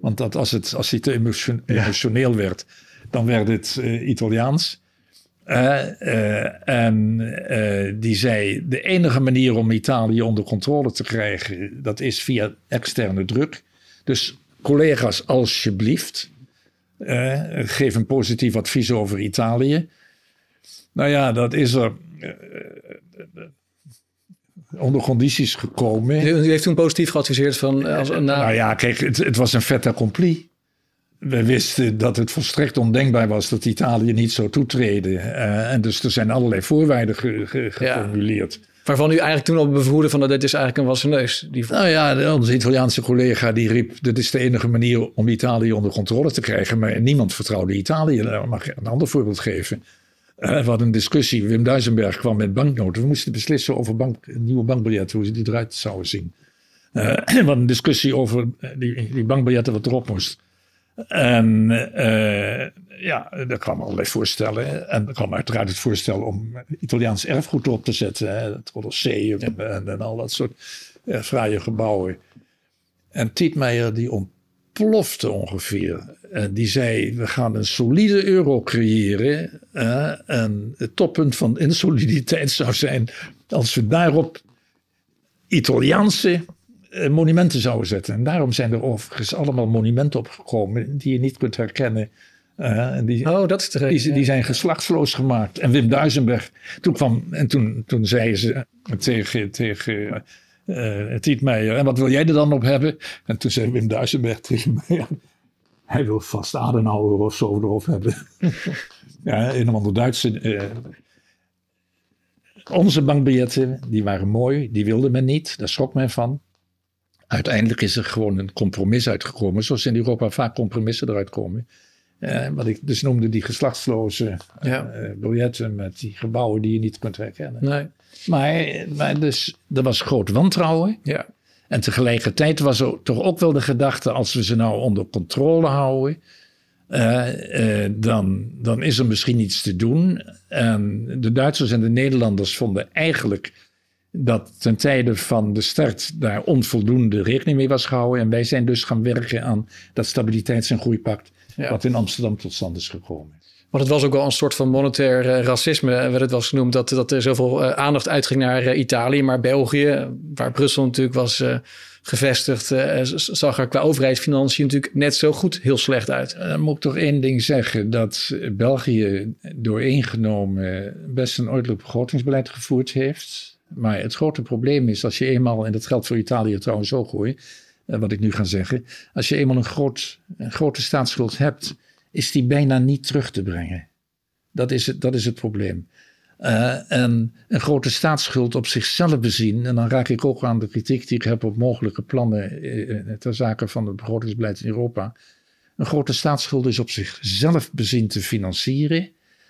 Want dat als, het, als hij te emotioneel werd, dan werd het uh, Italiaans. Uh, uh, en die zei: de enige manier om Italië onder controle te krijgen, dat is via externe druk. Dus collega's, alsjeblieft, uh, geef een positief advies over Italië. Nou ja, dat is er uh, onder condities gekomen. U heeft toen positief geadviseerd van... Als, na... Nou ja, kijk, het, het was een fait accompli. We wisten dat het volstrekt ondenkbaar was dat Italië niet zou toetreden. Uh, en dus er zijn allerlei voorwaarden ge, ge, geformuleerd. Ja. Waarvan u eigenlijk toen al bevroedde van dat dit is eigenlijk een wassen neus. Die... Nou ja, onze Italiaanse collega die riep... dit is de enige manier om Italië onder controle te krijgen. Maar niemand vertrouwde Italië. Nou, mag ik een ander voorbeeld geven. Uh, we hadden een discussie. Wim Duisenberg kwam met banknoten. We moesten beslissen over bank, nieuwe bankbiljetten. Hoe ze die eruit zouden zien. Uh, we hadden een discussie over die, die bankbiljetten wat erop moest. En uh, ja, er kwamen allerlei voorstellen. En er kwam uiteraard het voorstel om Italiaans erfgoed op te zetten. Het Colosseum en, en, al dat soort ja, fraaie gebouwen. En Tietmeijer die ontplofte ongeveer. En die zei, we gaan een solide euro creëren. en het toppunt van insoliditeit zou zijn als we daarop Italiaanse monumenten zouden zetten. En daarom zijn er overigens allemaal monumenten opgekomen die je niet kunt herkennen. Uh, en die, oh, dat is de die, die zijn geslachtsloos gemaakt. En Wim Duisenberg, toen kwam, en toen, toen zei ze tegen, tegen uh, Tietmeijer, en wat wil jij er dan op hebben? En toen zei Wim Duisenberg tegen mij, hij wil vast Adenauer of zo erop hebben. ja, een of ander Duitse. Uh, onze bankbiljetten, die waren mooi, die wilde men niet, daar schrok men van. Uiteindelijk is er gewoon een compromis uitgekomen, zoals in Europa vaak compromissen eruit komen. Uh, wat ik dus noemde, die geslachtsloze ja. uh, biljetten met die gebouwen die je niet kunt herkennen. Nee. Maar, maar dus, er was groot wantrouwen. Ja. En tegelijkertijd was er toch ook wel de gedachte, als we ze nou onder controle houden, uh, dan, dan is er misschien iets te doen. En de Duitsers en de Nederlanders vonden eigenlijk dat ten tijde van de start daar onvoldoende rekening mee was gehouden. En wij zijn dus gaan werken aan dat stabiliteits- en groeipact, wat in Amsterdam tot stand is gekomen. Want het was ook wel een soort van monetair uh, racisme, werd het wel genoemd, dat, dat er zoveel uh, aandacht uitging naar uh, Italië. Maar België, waar Brussel natuurlijk was gevestigd, zag er qua overheidsfinanciën natuurlijk net zo goed heel slecht uit. Dan moet ik toch één ding zeggen, dat België doorengenomen best een ordelijk begrotingsbeleid gevoerd heeft. Maar het grote probleem is als je eenmaal, en dat geldt voor Italië trouwens ook hoor, eh, wat ik nu ga zeggen. Als je eenmaal een, groot, een grote staatsschuld hebt, is die bijna niet terug te brengen. Dat is het, dat is het probleem. Uh, en een grote staatsschuld op zichzelf bezien. En dan raak ik ook aan de kritiek die ik heb op mogelijke plannen uh, ter zake van het begrotingsbeleid in Europa. Een grote staatsschuld is op zichzelf bezien te financieren.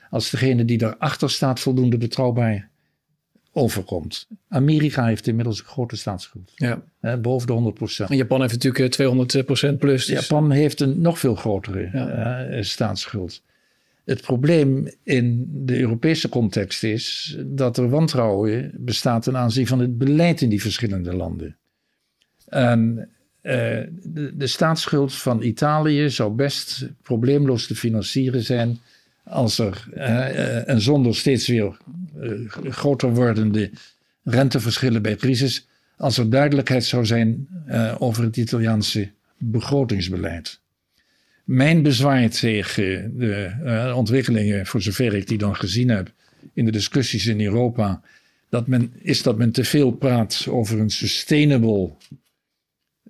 Als degene die daarachter staat voldoende betrouwbaar overkomt. Amerika heeft inmiddels een grote staatsschuld. Ja. Uh, boven de 100 En Japan heeft natuurlijk 200% plus. Dus... Japan heeft een nog veel grotere staatsschuld. Het probleem in de Europese context is dat er wantrouwen bestaat ten aanzien van het beleid in die verschillende landen. En uh, de, de, staatsschuld van Italië zou best probleemloos te financieren zijn als er uh, en zonder steeds weer uh, groter wordende renteverschillen bij crisis, als er duidelijkheid zou zijn over het Italiaanse begrotingsbeleid. Mijn bezwaar tegen de ontwikkelingen, voor zover ik die dan gezien heb in de discussies in Europa, dat men, is dat men te veel praat over een sustainable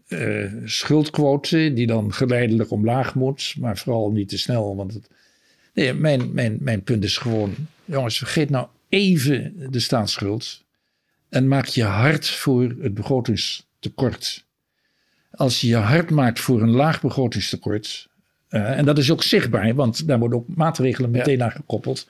uh, schuldquote, die dan geleidelijk omlaag moet, maar vooral niet te snel. Want het, nee, mijn, mijn, mijn punt is gewoon, jongens, vergeet nou even de staatsschuld en maak je hard voor het begrotingstekort. Als je je hard maakt voor een laag begrotingstekort, uh, en dat is ook zichtbaar, want daar worden ook maatregelen meteen aan gekoppeld.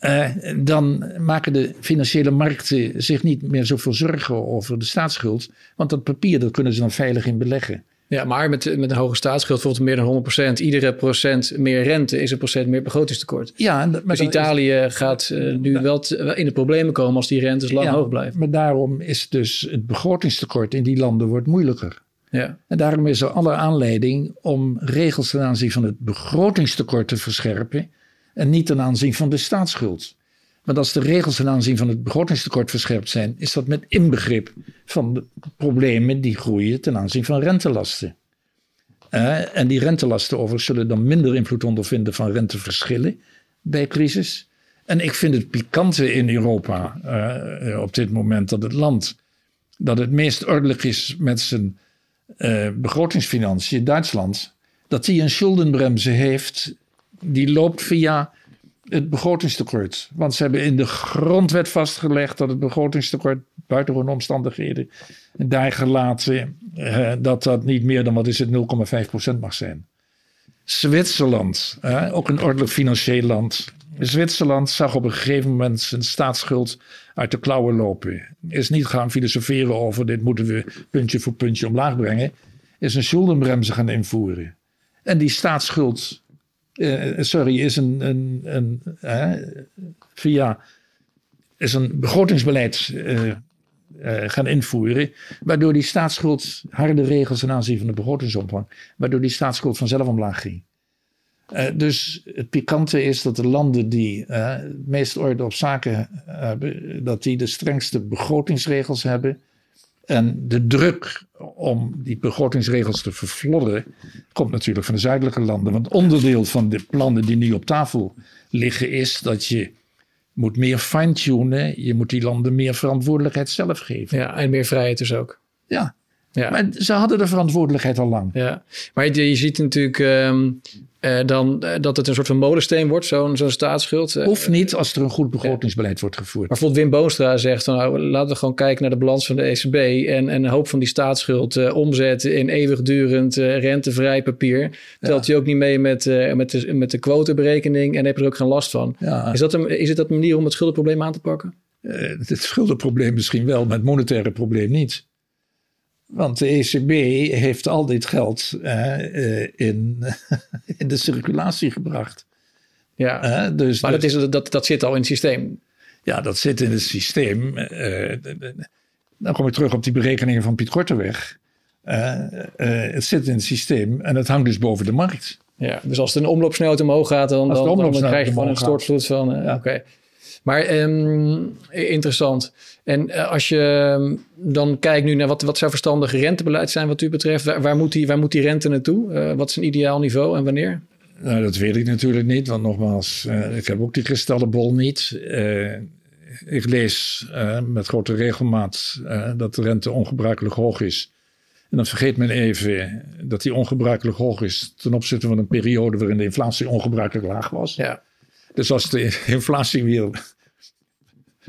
Uh, dan maken de financiële markten zich niet meer zoveel zorgen over de staatsschuld. Want dat papier, dat kunnen ze dan veilig in beleggen. Ja, maar met, met een hoge staatsschuld, bijvoorbeeld meer dan 100%, iedere procent meer rente is een procent meer begrotingstekort. Ja, maar dus Italië gaat uh, nu wel in de problemen komen als die rentes lang ja, hoog blijven. Maar daarom is dus het begrotingstekort in die landen wordt moeilijker. Ja. En daarom is er alle aanleiding om regels ten aanzien van het begrotingstekort te verscherpen en niet ten aanzien van de staatsschuld. Want als de regels ten aanzien van het begrotingstekort verscherpt zijn, is dat met inbegrip van de problemen die groeien ten aanzien van rentelasten. Uh, en die rentelasten overigens zullen dan minder invloed ondervinden van renteverschillen bij crisis. En ik vind het pikante in Europa uh, op dit moment dat het land dat het meest ordelijk is met zijn uh, begrotingsfinanciën, Duitsland, dat die een schuldenbremse heeft die loopt via het begrotingstekort. Want ze hebben in de grondwet vastgelegd dat het begrotingstekort buitengewoon omstandigheden daar gelaten uh, dat dat niet meer dan wat is het 0,5% mag zijn. Zwitserland, uh, ook een ordelijk financieel land. Zwitserland zag op een gegeven moment zijn staatsschuld uit de klauwen lopen. Is niet gaan filosoferen over dit moeten we puntje voor puntje omlaag brengen. Is een schuldenbremse gaan invoeren. En die staatsschuld, uh, sorry, is een, een, een via is een begrotingsbeleid uh, gaan invoeren, waardoor die staatsschuld harde regels ten aanzien van de begrotingsomvang, waardoor die staatsschuld vanzelf omlaag ging. Dus het pikante is dat de landen die het meest orde op zaken hebben, dat die de strengste begrotingsregels hebben. En de druk om die begrotingsregels te verflodderen, komt natuurlijk van de zuidelijke landen. Want onderdeel van de plannen die nu op tafel liggen, is dat je moet meer fine-tunen. Je moet die landen meer verantwoordelijkheid zelf geven. Ja, en meer vrijheid dus ook. Ja, ja. Maar ze hadden de verantwoordelijkheid al lang. Ja, maar je, je ziet natuurlijk um, uh, dan uh, dat het een soort van molensteen wordt, zo'n zo'n staatsschuld. Uh, of niet als er een goed begrotingsbeleid wordt gevoerd. Maar bijvoorbeeld Wim Boonstra zegt van nou, laten we gewoon kijken naar de balans van de ECB en, en een hoop van die staatsschuld omzetten in eeuwigdurend rentevrij papier. Telt ja. hij ook niet mee met, met, de, met de quoteberekening en heb je er ook geen last van. Ja. Is, dat een, is het dat een manier om het schuldenprobleem aan te pakken? het schuldenprobleem misschien wel, maar het monetaire probleem niet. Want de ECB heeft al dit geld uh, in, in de circulatie gebracht. Ja, uh, dus, maar dat, is, dat, dat zit al in het systeem. Ja, dat zit in het systeem. dan kom ik terug op die berekeningen van Piet Korteweg. het zit in het systeem en het hangt dus boven de markt. Ja, dus als het een omloopsnelheid omhoog gaat, dan, dan, dan, krijg je gewoon een stortvloed van... Ja. Oké. Maar um, interessant. En uh, als je ehm, dan kijkt nu naar wat, wat zou verstandig rentebeleid zijn wat u betreft, waar, waar, moet, die, waar moet die rente naartoe? Uh, wat is een ideaal niveau en wanneer? Nou, dat weet ik natuurlijk niet, want nogmaals, uh, ik heb ook die kristallenbol niet. ik lees met grote regelmaat dat de rente ongebruikelijk hoog is. En dan vergeet men even dat die ongebruikelijk hoog is ten opzichte van een periode waarin de inflatie ongebruikelijk laag was. Ja. Dus als de inflatie weer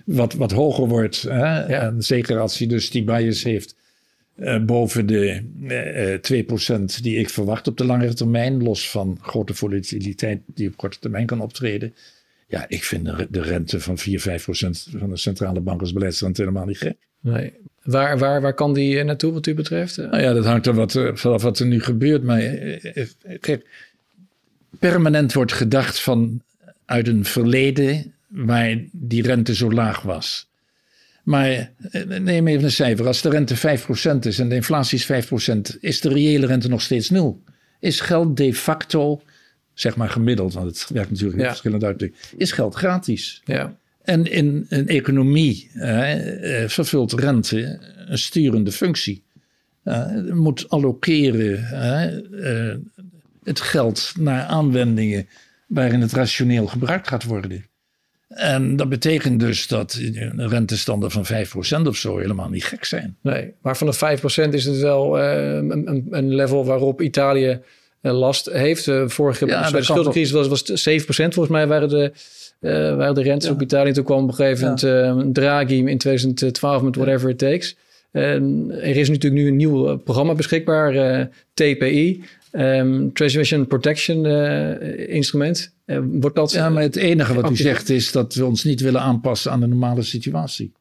wat, wat hoger wordt. Hè? En zeker als hij dus die bias heeft uh, boven de uh, 2% die ik verwacht op de langere termijn, los van grote volatiliteit die op korte termijn kan optreden. Ja, ik vind de, de rente van 4, 5% van de centrale bank als beleidsrente helemaal niet gek. Nee. Waar, waar, waar kan die naartoe wat u betreft? Nou ja, dat hangt er wat, vanaf wat er nu gebeurt. Maar kijk, permanent wordt gedacht van uit een verleden waar die rente zo laag was. Maar eh, neem even een cijfer. Als de rente 5% is en de inflatie is 5%, is de reële rente nog steeds nul. Is geld de facto, zeg maar gemiddeld, want het werkt natuurlijk ja. verschillend uit, is geld gratis. Ja. En in een economie eh, vervult rente een sturende functie. Uh, moet allokeren uh, het geld naar aanwendingen waarin het rationeel gebruikt gaat worden. En dat betekent dus dat rentestanden van 5% of zo helemaal niet gek zijn. Nee, maar van de 5% is het wel uh, een, een, level waarop Italië uh, last heeft. Uh, vorige ja, de schuldencrisis was, was 7% volgens mij waren de, waren de rentes op Italië. Toen kwam op een gegeven moment Draghi in 2012 met Whatever It Takes. er is natuurlijk nu een nieuw programma beschikbaar, TPI. Um, Transmission Protection uh, instrument. Uh, wordt dat, ja, maar het enige wat u zegt is dat we ons niet willen aanpassen aan de normale situatie.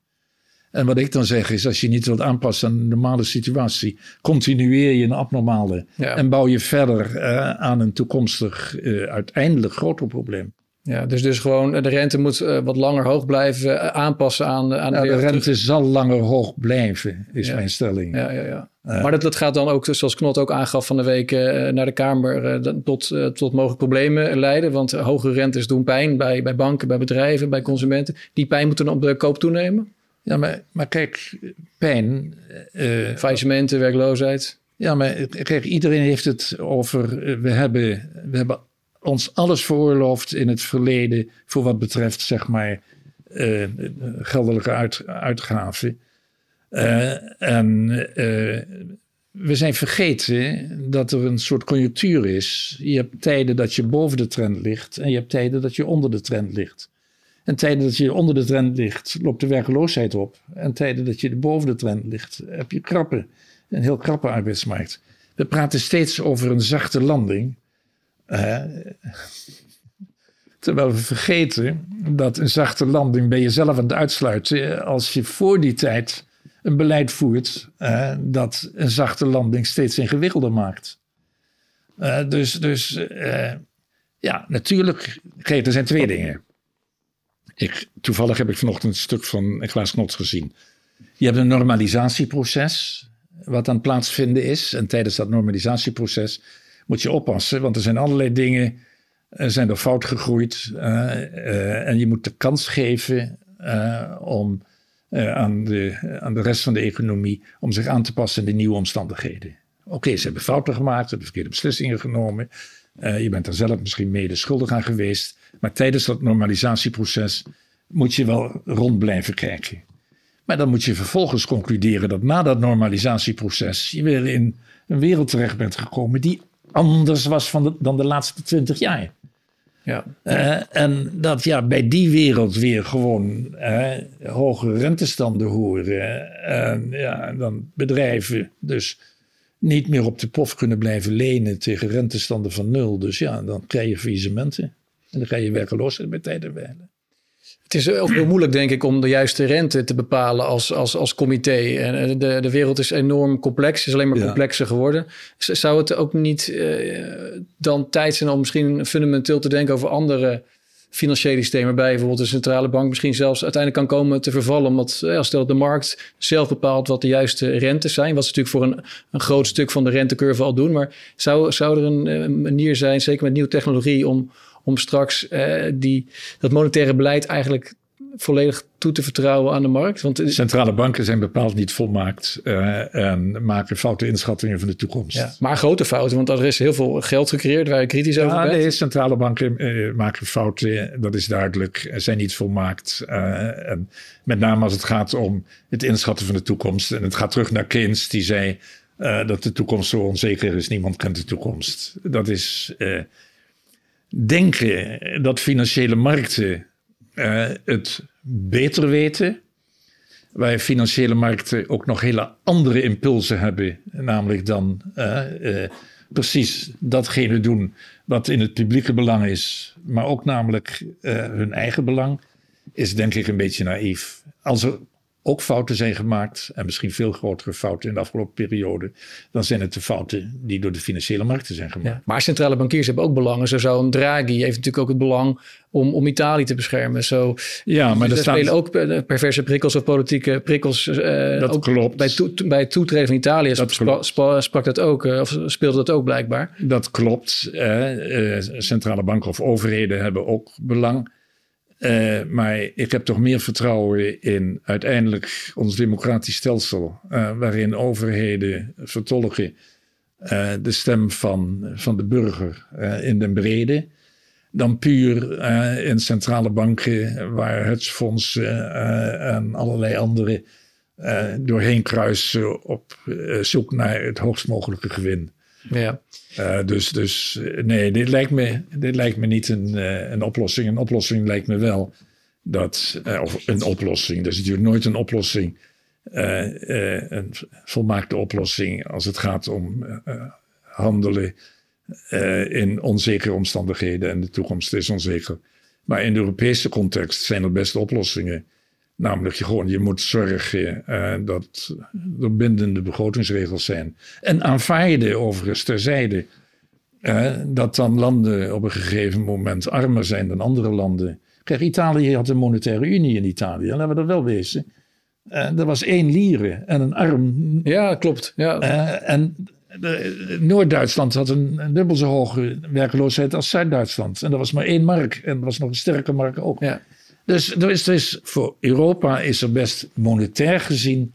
En wat ik dan zeg is, als je niet wilt aanpassen aan de normale situatie, continueer je een abnormale en bouw je verder uh, aan een toekomstig uiteindelijk groter probleem. Ja, dus, dus gewoon de rente moet wat langer hoog blijven, aanpassen aan, aan de, rente zal langer hoog blijven, is mijn stelling. Ja, ja, ja maar dat, dat gaat dan ook, zoals Knot ook aangaf van de week, naar de Kamer tot, tot mogelijke problemen leiden. Want hoge rentes doen pijn bij, bij banken, bij bedrijven, bij consumenten. Die pijn moet dan op de koop toenemen. Ja, maar, maar kijk, pijn. Faillissementen, werkloosheid. Ja, maar kijk, iedereen heeft het over. we, hebben, we hebben ons alles veroorloofd in het verleden. voor wat betreft, zeg maar, geldelijke uit, uitgaven. Uh, en uh, we zijn vergeten dat er een soort conjunctuur is. Je hebt tijden dat je boven de trend ligt en je hebt tijden dat je onder de trend ligt. En tijden dat je onder de trend ligt, loopt de werkloosheid op. En tijden dat je boven de trend ligt, heb je krappen. Een heel krappe arbeidsmarkt. We praten steeds over een zachte landing. Terwijl we vergeten dat een zachte landing ben je zelf aan het uitsluiten als je voor die tijd een beleid voert dat een zachte landing steeds ingewikkelder maakt. Uh, dus dus uh, ja, natuurlijk. Er zijn twee dingen. Ik, toevallig heb ik vanochtend een stuk van Klaas Knots gezien. Je hebt een normalisatieproces wat aan het plaatsvinden is. En tijdens dat normalisatieproces moet je oppassen, want er zijn allerlei dingen zijn er fout gegroeid. en je moet de kans geven om aan, de, aan de rest van de economie om zich aan te passen aan de nieuwe omstandigheden. Oké, ze hebben fouten gemaakt, ze hebben verkeerde beslissingen genomen. Je bent er zelf misschien mede schuldig aan geweest. Maar tijdens dat normalisatieproces moet je wel rond blijven kijken. Maar dan moet je vervolgens concluderen dat na dat normalisatieproces je weer in een wereld terecht bent gekomen die anders was van dan de laatste twintig jaar. Ja. Uh, en dat ja, bij die wereld weer gewoon uh, hoge rentestanden horen. En ja, dan bedrijven dus niet meer op de pof kunnen blijven lenen tegen rentestanden van nul. Dus ja, dan krijg je faillissementen. En dan ga je werkeloosheid bij tijd en wijle. Het is ook heel moeilijk, denk ik, om de juiste rente te bepalen als, als, als comité. En eh, de, de wereld is enorm complex, is alleen maar complexer geworden. Zou het ook niet uh, dan tijd zijn om misschien fundamenteel te denken over andere financiële systemen, waarbij bijvoorbeeld de centrale bank misschien zelfs uiteindelijk kan komen te vervallen, omdat ja, eh, stel de markt zelf bepaalt wat de juiste rentes zijn, wat ze natuurlijk voor een, een groot stuk van de rentecurve al doen, maar zou, zou er een, een manier zijn, zeker met nieuwe technologie, om om straks uh, die, dat monetaire beleid eigenlijk volledig toe te vertrouwen aan de markt? Want centrale banken zijn bepaald niet volmaakt uh, en maken foute inschattingen van de toekomst. Ja, maar grote fouten, want er is heel veel geld gecreëerd waar je kritisch over bent. Nee, centrale banken uh, maken fouten, dat is duidelijk, zijn niet volmaakt. Uh, en met name als het gaat om het inschatten van de toekomst. En het gaat terug naar Keynes, die zei dat de toekomst zo onzeker is, niemand kent de toekomst. Dat is denken dat financiële markten uh, het beter weten. Waar financiële markten ook nog hele andere impulsen hebben. Namelijk dan uh, uh, precies datgene doen wat in het publieke belang is. Maar ook namelijk hun eigen belang. Is denk ik een beetje naïef. Als er ook fouten zijn gemaakt, en misschien veel grotere fouten in de afgelopen periode, dan zijn het de fouten die door de financiële markten zijn gemaakt. Ja, maar centrale bankiers hebben ook belangen. Zo zou een Draghi heeft natuurlijk ook het belang om, om Italië te beschermen. Zo, ja, maar er spelen ook perverse prikkels of politieke prikkels. Uh, dat ook klopt. Bij, to, bij het toetreden van Italië dat sprak dat ook, uh, of speelde dat ook blijkbaar. Dat klopt. Uh, centrale banken of overheden hebben ook belang. Uh, maar ik heb toch meer vertrouwen in uiteindelijk ons democratisch stelsel, uh, waarin overheden vertolken uh, de stem van, van de burger in den brede, dan puur in centrale banken waar hedgefondsen en allerlei andere doorheen kruisen op zoek naar het hoogst mogelijke gewin. Ja. Uh, dus, dus nee, dit lijkt me, dit lijkt me niet een, uh, een oplossing. Een oplossing lijkt me wel dat, of een oplossing, dat is natuurlijk nooit een oplossing, een volmaakte oplossing als het gaat om handelen in onzekere omstandigheden en de toekomst is onzeker. Maar in de Europese context zijn er best oplossingen. Namelijk gewoon, je moet zorgen uh, dat er bindende begrotingsregels zijn. En aanvaarden overigens terzijde uh, dat dan landen op een gegeven moment armer zijn dan andere landen. Kijk, Italië had een monetaire unie in Italië, laten we dat wel wezen. Uh, er was één lire en een arm. Ja, klopt. Ja. en Noord-Duitsland had een, een, dubbel zo hoge werkloosheid als Zuid-Duitsland. En dat was maar één mark. En dat was nog een sterke mark ook. Ja. Dus voor Europa is er best monetair gezien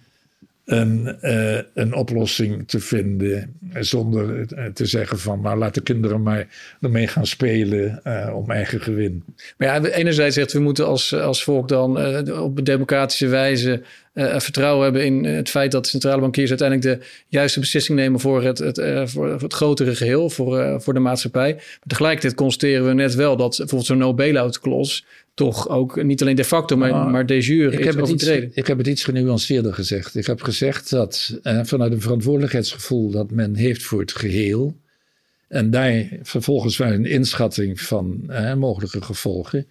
een, uh, een oplossing te vinden. Zonder te zeggen van nou laat de kinderen maar ermee gaan spelen om eigen gewin. Maar ja, enerzijds zegt we moeten als, als volk dan op democratische wijze vertrouwen hebben in het feit dat de centrale bankiers uiteindelijk de juiste beslissing nemen voor het, het, voor het grotere geheel, voor, voor de maatschappij. Maar tegelijkertijd constateren we net wel dat bijvoorbeeld zo'n no-bailout clause toch ook niet alleen de facto, maar, ah, maar de jure ik heb, het iets, ik heb het iets genuanceerder gezegd. Ik heb gezegd dat eh, vanuit een verantwoordelijkheidsgevoel dat men heeft voor het geheel. En daar vervolgens bij een inschatting van eh, mogelijke gevolgen.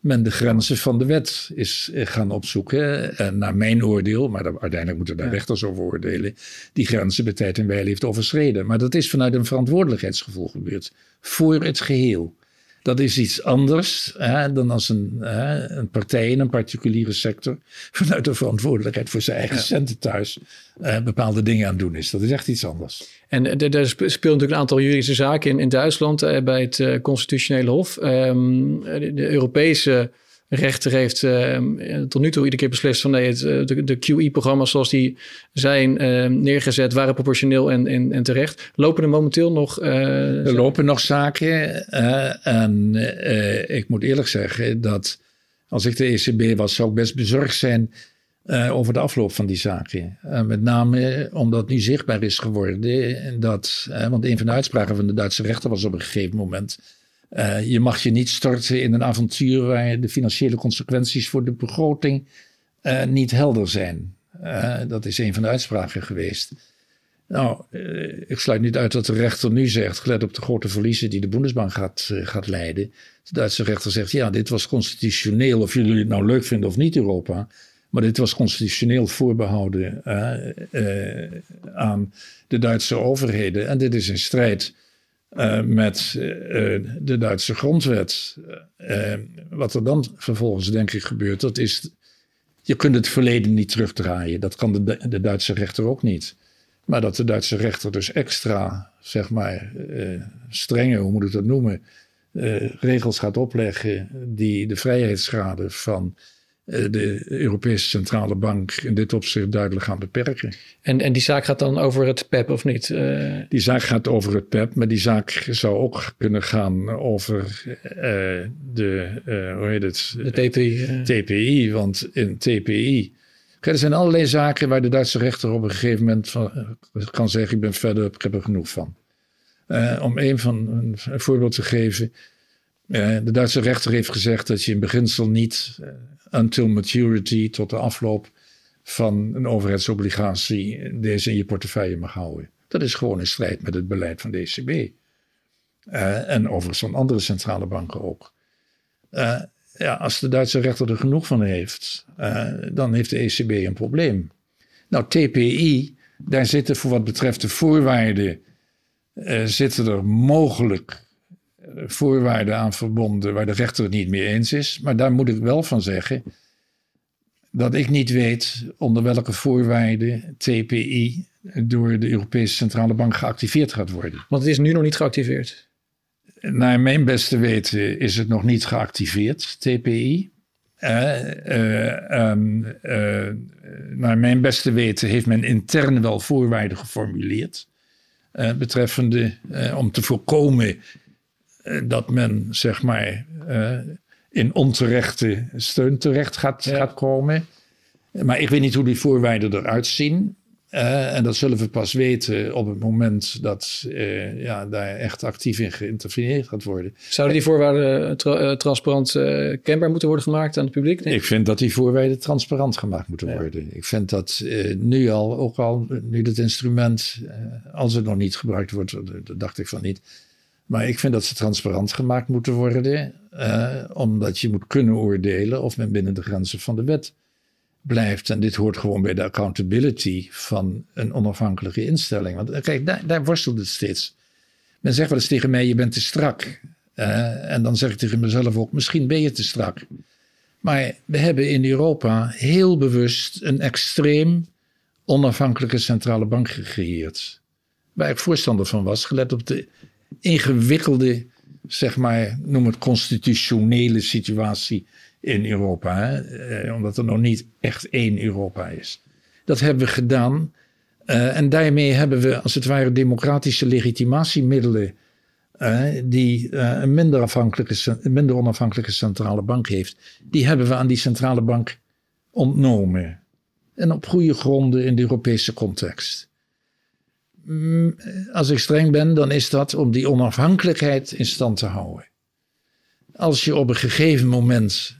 Men de grenzen van de wet is eh, gaan opzoeken. En naar mijn oordeel, maar uiteindelijk moeten daar ja. rechters over oordelen. Die grenzen bij tijd en wijle heeft overschreden. Maar dat is vanuit een verantwoordelijkheidsgevoel gebeurd. Voor het geheel. Dat is iets anders hè, dan als een, hè, een partij in een particuliere sector vanuit de verantwoordelijkheid voor zijn eigen ja. centen thuis uh, bepaalde dingen aan doen is. Dat is echt iets anders. En er speelt natuurlijk een aantal juridische zaken in, in Duitsland uh, bij het uh, Constitutionele Hof. Um, de, de Europese rechter heeft uh, tot nu toe iedere keer beslist van nee, het, de, de QE-programma's zoals die zijn uh, neergezet waren proportioneel en, en, en, terecht. Lopen er momenteel nog? Uh, er lopen nog zaken. en ik moet eerlijk zeggen dat als ik de ECB was, zou ik best bezorgd zijn over de afloop van die zaken. met name omdat nu zichtbaar is geworden dat, want een van de uitspraken van de Duitse rechter was op een gegeven moment je mag je niet storten in een avontuur waar de financiële consequenties voor de begroting niet helder zijn. Dat is een van de uitspraken geweest. Nou, ik sluit niet uit dat de rechter nu zegt, gelet op de grote verliezen die de Bundesbank gaat, gaat leiden. De Duitse rechter zegt, ja, dit was constitutioneel, of jullie het nou leuk vinden of niet, Europa. Maar dit was constitutioneel voorbehouden aan de Duitse overheden. En dit is in strijd uh, met uh, de Duitse grondwet. Wat er dan vervolgens denk ik gebeurt, dat is, je kunt het verleden niet terugdraaien. Dat kan de, de Duitse rechter ook niet. Maar dat de Duitse rechter dus extra, zeg maar, strenge, hoe moet ik dat noemen, regels gaat opleggen die de vrijheidsgraden van eh, de Europese Centrale Bank in dit opzicht duidelijk gaan beperken. En, en die zaak gaat dan over het PEP e of niet? Uh... Die zaak gaat over het PEP, e maar die zaak zou ook kunnen gaan over uh, de, uh, hoe heet het? De TPI. TPI, want in TPI... er zijn allerlei zaken waar de Duitse rechter op een gegeven moment van, kan zeggen: Ik ben verder, ik heb er genoeg van. om een, van, een voorbeeld te geven. de Duitse rechter heeft gezegd dat je in beginsel niet until maturity, tot de afloop van een overheidsobligatie, deze in je portefeuille mag houden. Dat is gewoon in strijd met het beleid van de ECB. en overigens van andere centrale banken ook. ja, als de Duitse rechter er genoeg van heeft, dan heeft de ECB een probleem. Nou, TPI, daar zitten voor wat betreft de voorwaarden, zitten er mogelijk eh, voorwaarden aan verbonden waar de rechter het niet mee eens is. Maar daar moet ik wel van zeggen dat ik niet weet onder welke voorwaarden TPI door de Europese Centrale Bank geactiveerd gaat worden. Want het is nu nog niet geactiveerd. Naar mijn beste weten is het nog niet geactiveerd, TPI. Uh, naar mijn beste weten heeft men intern wel voorwaarden geformuleerd. Betreffende om te voorkomen dat men zeg maar in onterechte steun terecht gaat, gaat komen. Maar ik weet niet hoe die voorwaarden eruit zien. Uh, en dat zullen we pas weten op het moment dat uh, ja, daar echt actief in geïnterveneerd gaat worden. Zouden die voorwaarden tra transparant uh, kenbaar moeten worden gemaakt aan het publiek? Ik vind dat die voorwaarden transparant gemaakt moeten ja. worden. Ik vind dat nu al, ook al, nu dat instrument, als het nog niet gebruikt wordt, dat dacht ik van niet. Maar ik vind dat ze transparant gemaakt moeten worden, omdat je moet kunnen oordelen of men binnen de grenzen van de wet blijft. En dit hoort gewoon bij de accountability van een onafhankelijke instelling. Want eh, kijk, daar, daar worstelt het steeds. Men zegt wel eens tegen mij, je bent te strak. Uh, en dan zeg ik tegen mezelf ook, misschien ben je te strak. Maar we hebben in Europa heel bewust een extreem onafhankelijke centrale bank gecreëerd. Waar ik voorstander van was, gelet op de ingewikkelde, zeg maar, noem het constitutionele situatie in Europa. Hè? Eh, omdat er nog niet echt één Europa is. Dat hebben we gedaan. Uh, en daarmee hebben we als het ware democratische legitimatiemiddelen. Uh, die een minder, afhankelijke, een minder onafhankelijke centrale bank heeft. Die hebben we aan die centrale bank ontnomen. En op goede gronden in de Europese context. Mm, als ik streng ben, dan is dat om die onafhankelijkheid in stand te houden. Als je op een gegeven moment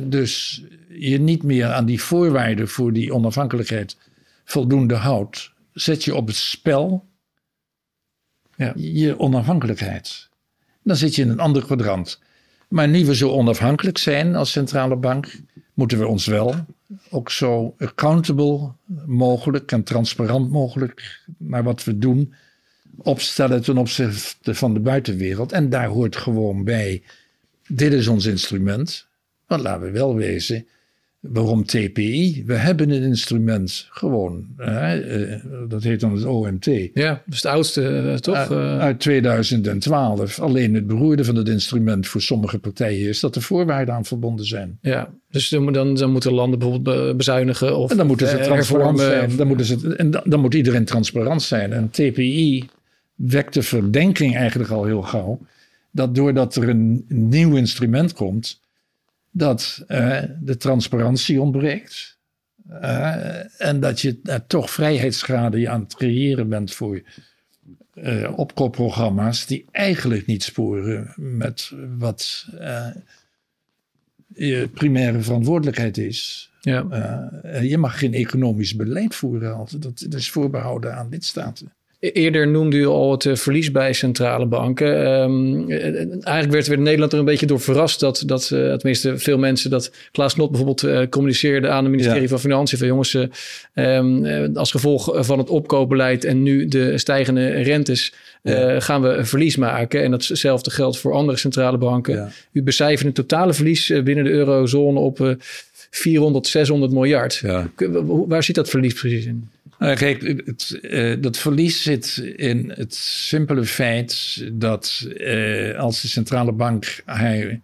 dus je niet meer aan die voorwaarden voor die onafhankelijkheid voldoende houdt, zet je op het spel ja. je onafhankelijkheid. Dan zit je in een ander kwadrant. Maar nu we zo onafhankelijk zijn als centrale bank, moeten we ons wel ook zo accountable mogelijk en transparant mogelijk naar wat we doen opstellen ten opzichte van de buitenwereld. En daar hoort gewoon bij: dit is ons instrument. Want laten we wel wezen, waarom TPI? We hebben een instrument gewoon. Hè? Eh, dat heet dan het OMT. Ja, dat is het oudste, eh, toch? Uh, uit 2012. Alleen het beroerde van het instrument voor sommige partijen is dat er voorwaarden aan verbonden zijn. Ja, dus dan, dan, dan moeten landen bijvoorbeeld bezuinigen of en dan moeten ze transparant zijn. Dan, moeten ze, en dan, dan moet iedereen transparant zijn. En TPI wekt de verdenking eigenlijk al heel gauw dat doordat er een nieuw instrument komt dat uh, de transparantie ontbreekt. Uh, en dat je uh, toch vrijheidsgraden aan het creëren bent voor opkoopprogramma's die eigenlijk niet sporen met wat je primaire verantwoordelijkheid is. Ja. je mag geen economisch beleid voeren. Dat is voorbehouden aan lidstaten. Eerder noemde u al het eh, verlies bij centrale banken. Um, eigenlijk werd, werd Nederland er een beetje door verrast dat, dat uh, tenminste veel mensen, dat Klaas Not bijvoorbeeld uh, communiceerde aan het ministerie van Financiën van jongens, um, als gevolg van het opkoopbeleid en nu de stijgende rentes ja. gaan we een verlies maken. En datzelfde geldt voor andere centrale banken. Ja. U becijfert een totale verlies binnen de eurozone op 400, 600 miljard. Waar zit dat verlies precies in? Nou, kijk, het, uh, dat verlies zit in het simpele feit dat uh, als de centrale bank haar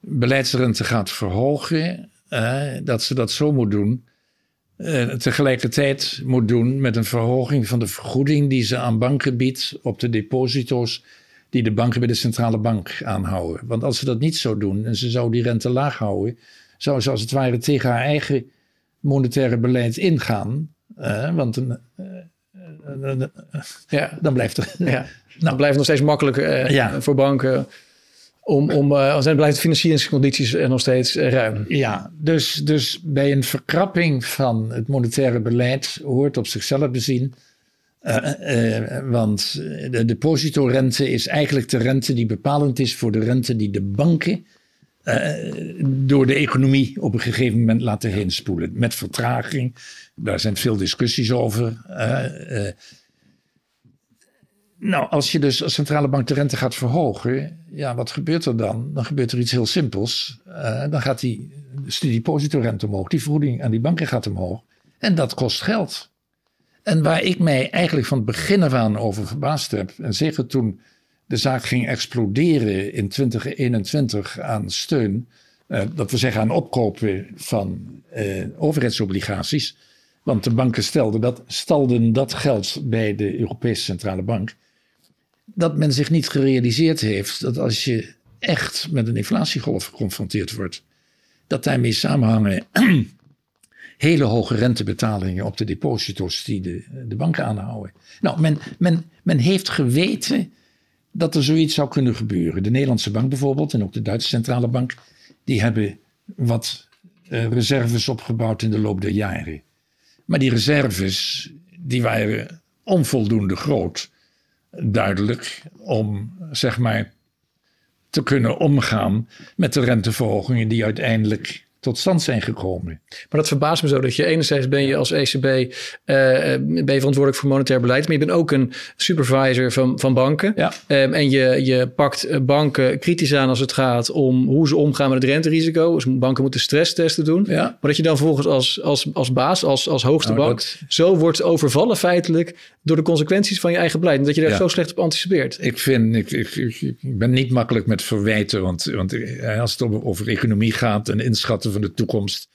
beleidsrente gaat verhogen, uh, dat ze dat zo moet doen. tegelijkertijd moet doen met een verhoging van de vergoeding die ze aan banken biedt op de deposito's die de banken bij de centrale bank aanhouden. Want als ze dat niet zo doen en ze zou die rente laag houden, zou ze als het ware tegen haar eigen monetaire beleid ingaan. Uh, want een, uh, ja. dan blijft er. Ja. Nou, dan blijft het nog steeds makkelijker ja. voor banken om, om uh, zijn blijft de financieringscondities nog steeds ruim. Ja, dus, dus bij een verkrapping van het monetaire beleid hoort op zichzelf bezien. want de depositorente is eigenlijk de rente die bepalend is voor de rente die de banken door de economie op een gegeven moment laten heen spoelen. Met vertraging. Daar zijn veel discussies over. Nou, als je dus als centrale bank de rente gaat verhogen, ja, wat gebeurt er dan? Dan gebeurt er iets heel simpels. Dan gaat die studiepositorente omhoog, die vergoeding aan die banken gaat omhoog. En dat kost geld. En waar ik mij eigenlijk van het begin af aan over verbaasd heb, en zeker toen de zaak ging exploderen in 2021 aan steun, uh, dat we zeggen aan opkopen van uh, overheidsobligaties. Want de banken stelden dat, stalden dat geld bij de Europese Centrale Bank dat men zich niet gerealiseerd heeft dat als je echt met een inflatiegolf geconfronteerd wordt, dat daarmee samenhangen hele hoge rentebetalingen op de deposito's die de, de banken aanhouden. Nou, men, men, men heeft geweten dat er zoiets zou kunnen gebeuren. De Nederlandse bank bijvoorbeeld en ook de Duitse centrale bank, die hebben wat uh, reserves opgebouwd in de loop der jaren. Maar die reserves, die waren onvoldoende groot duidelijk om zeg maar te kunnen omgaan met de renteverhogingen die uiteindelijk tot stand zijn gekomen. Maar dat verbaast me zo dat je enerzijds ben je als ECB uh, eh, eh, ben je verantwoordelijk voor monetair beleid, maar je bent ook een supervisor van, van banken. Ja. Um, en je, je pakt banken kritisch aan als het gaat om hoe ze omgaan met het renterisico. Dus banken moeten stresstesten doen. Ja. Maar dat je dan volgens als, als, als baas, als, als hoogste nou, bank, zo wordt overvallen feitelijk door de consequenties van je eigen beleid. En dat je daar zo slecht op anticipeert. Ik vind, ik, ik, ik, ben niet makkelijk met verwijten, want, want eh, als het over economie gaat en inschatten de toekomst.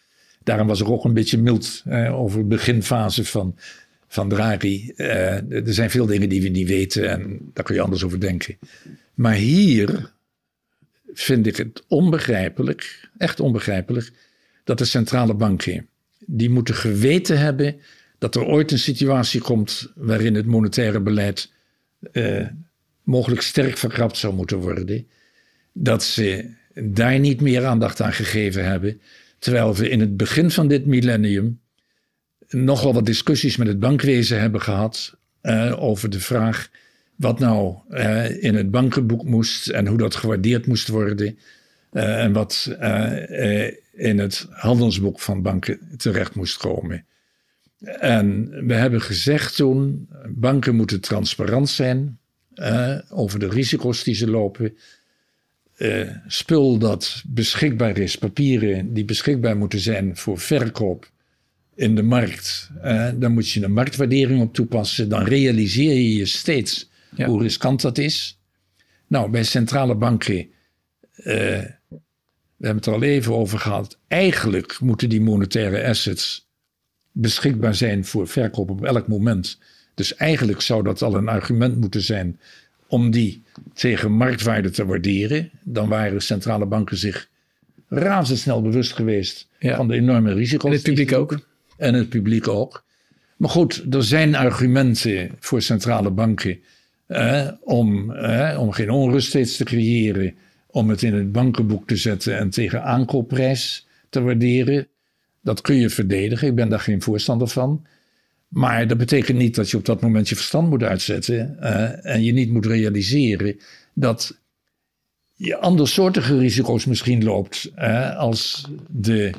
Daarom was ik ook een beetje mild eh, over de beginfase van, van Draghi. Eh, er zijn veel dingen die we niet weten en daar kun je anders over denken. Maar hier vind ik het onbegrijpelijk, echt onbegrijpelijk, dat de centrale banken, die moeten geweten hebben dat er ooit een situatie komt waarin het monetaire beleid eh, mogelijk sterk verkrapt zou moeten worden. Dat ze daar niet meer aandacht aan gegeven hebben. Terwijl we in het begin van dit millennium nogal wat discussies met het bankwezen hebben gehad uh, over de vraag wat nou uh, in het bankenboek moest en hoe dat gewaardeerd moest worden. Uh, en wat in het handelsboek van banken terecht moest komen. En we hebben gezegd toen, banken moeten transparant zijn over de risico's die ze lopen uh, spul dat beschikbaar is, papieren die beschikbaar moeten zijn voor verkoop in de markt, uh, dan moet je een marktwaardering op toepassen. Dan realiseer je je steeds hoe riskant dat is. Nou, bij centrale banken, uh, we hebben het er al even over gehad. Eigenlijk moeten die monetaire assets beschikbaar zijn voor verkoop op elk moment. Dus eigenlijk zou dat al een argument moeten zijn om die tegen marktwaarde te waarderen, dan waren centrale banken zich razendsnel bewust geweest van de enorme risico's. En het publiek ook. En het publiek ook. Maar goed, er zijn argumenten voor centrale banken eh, om, eh, om geen onrust steeds te creëren, om het in het bankenboek te zetten en tegen aankoopprijs te waarderen. Dat kun je verdedigen, ik ben daar geen voorstander van. Maar dat betekent niet dat je op dat moment je verstand moet uitzetten uh, en je niet moet realiseren dat je andersoortige risico's misschien loopt uh, als de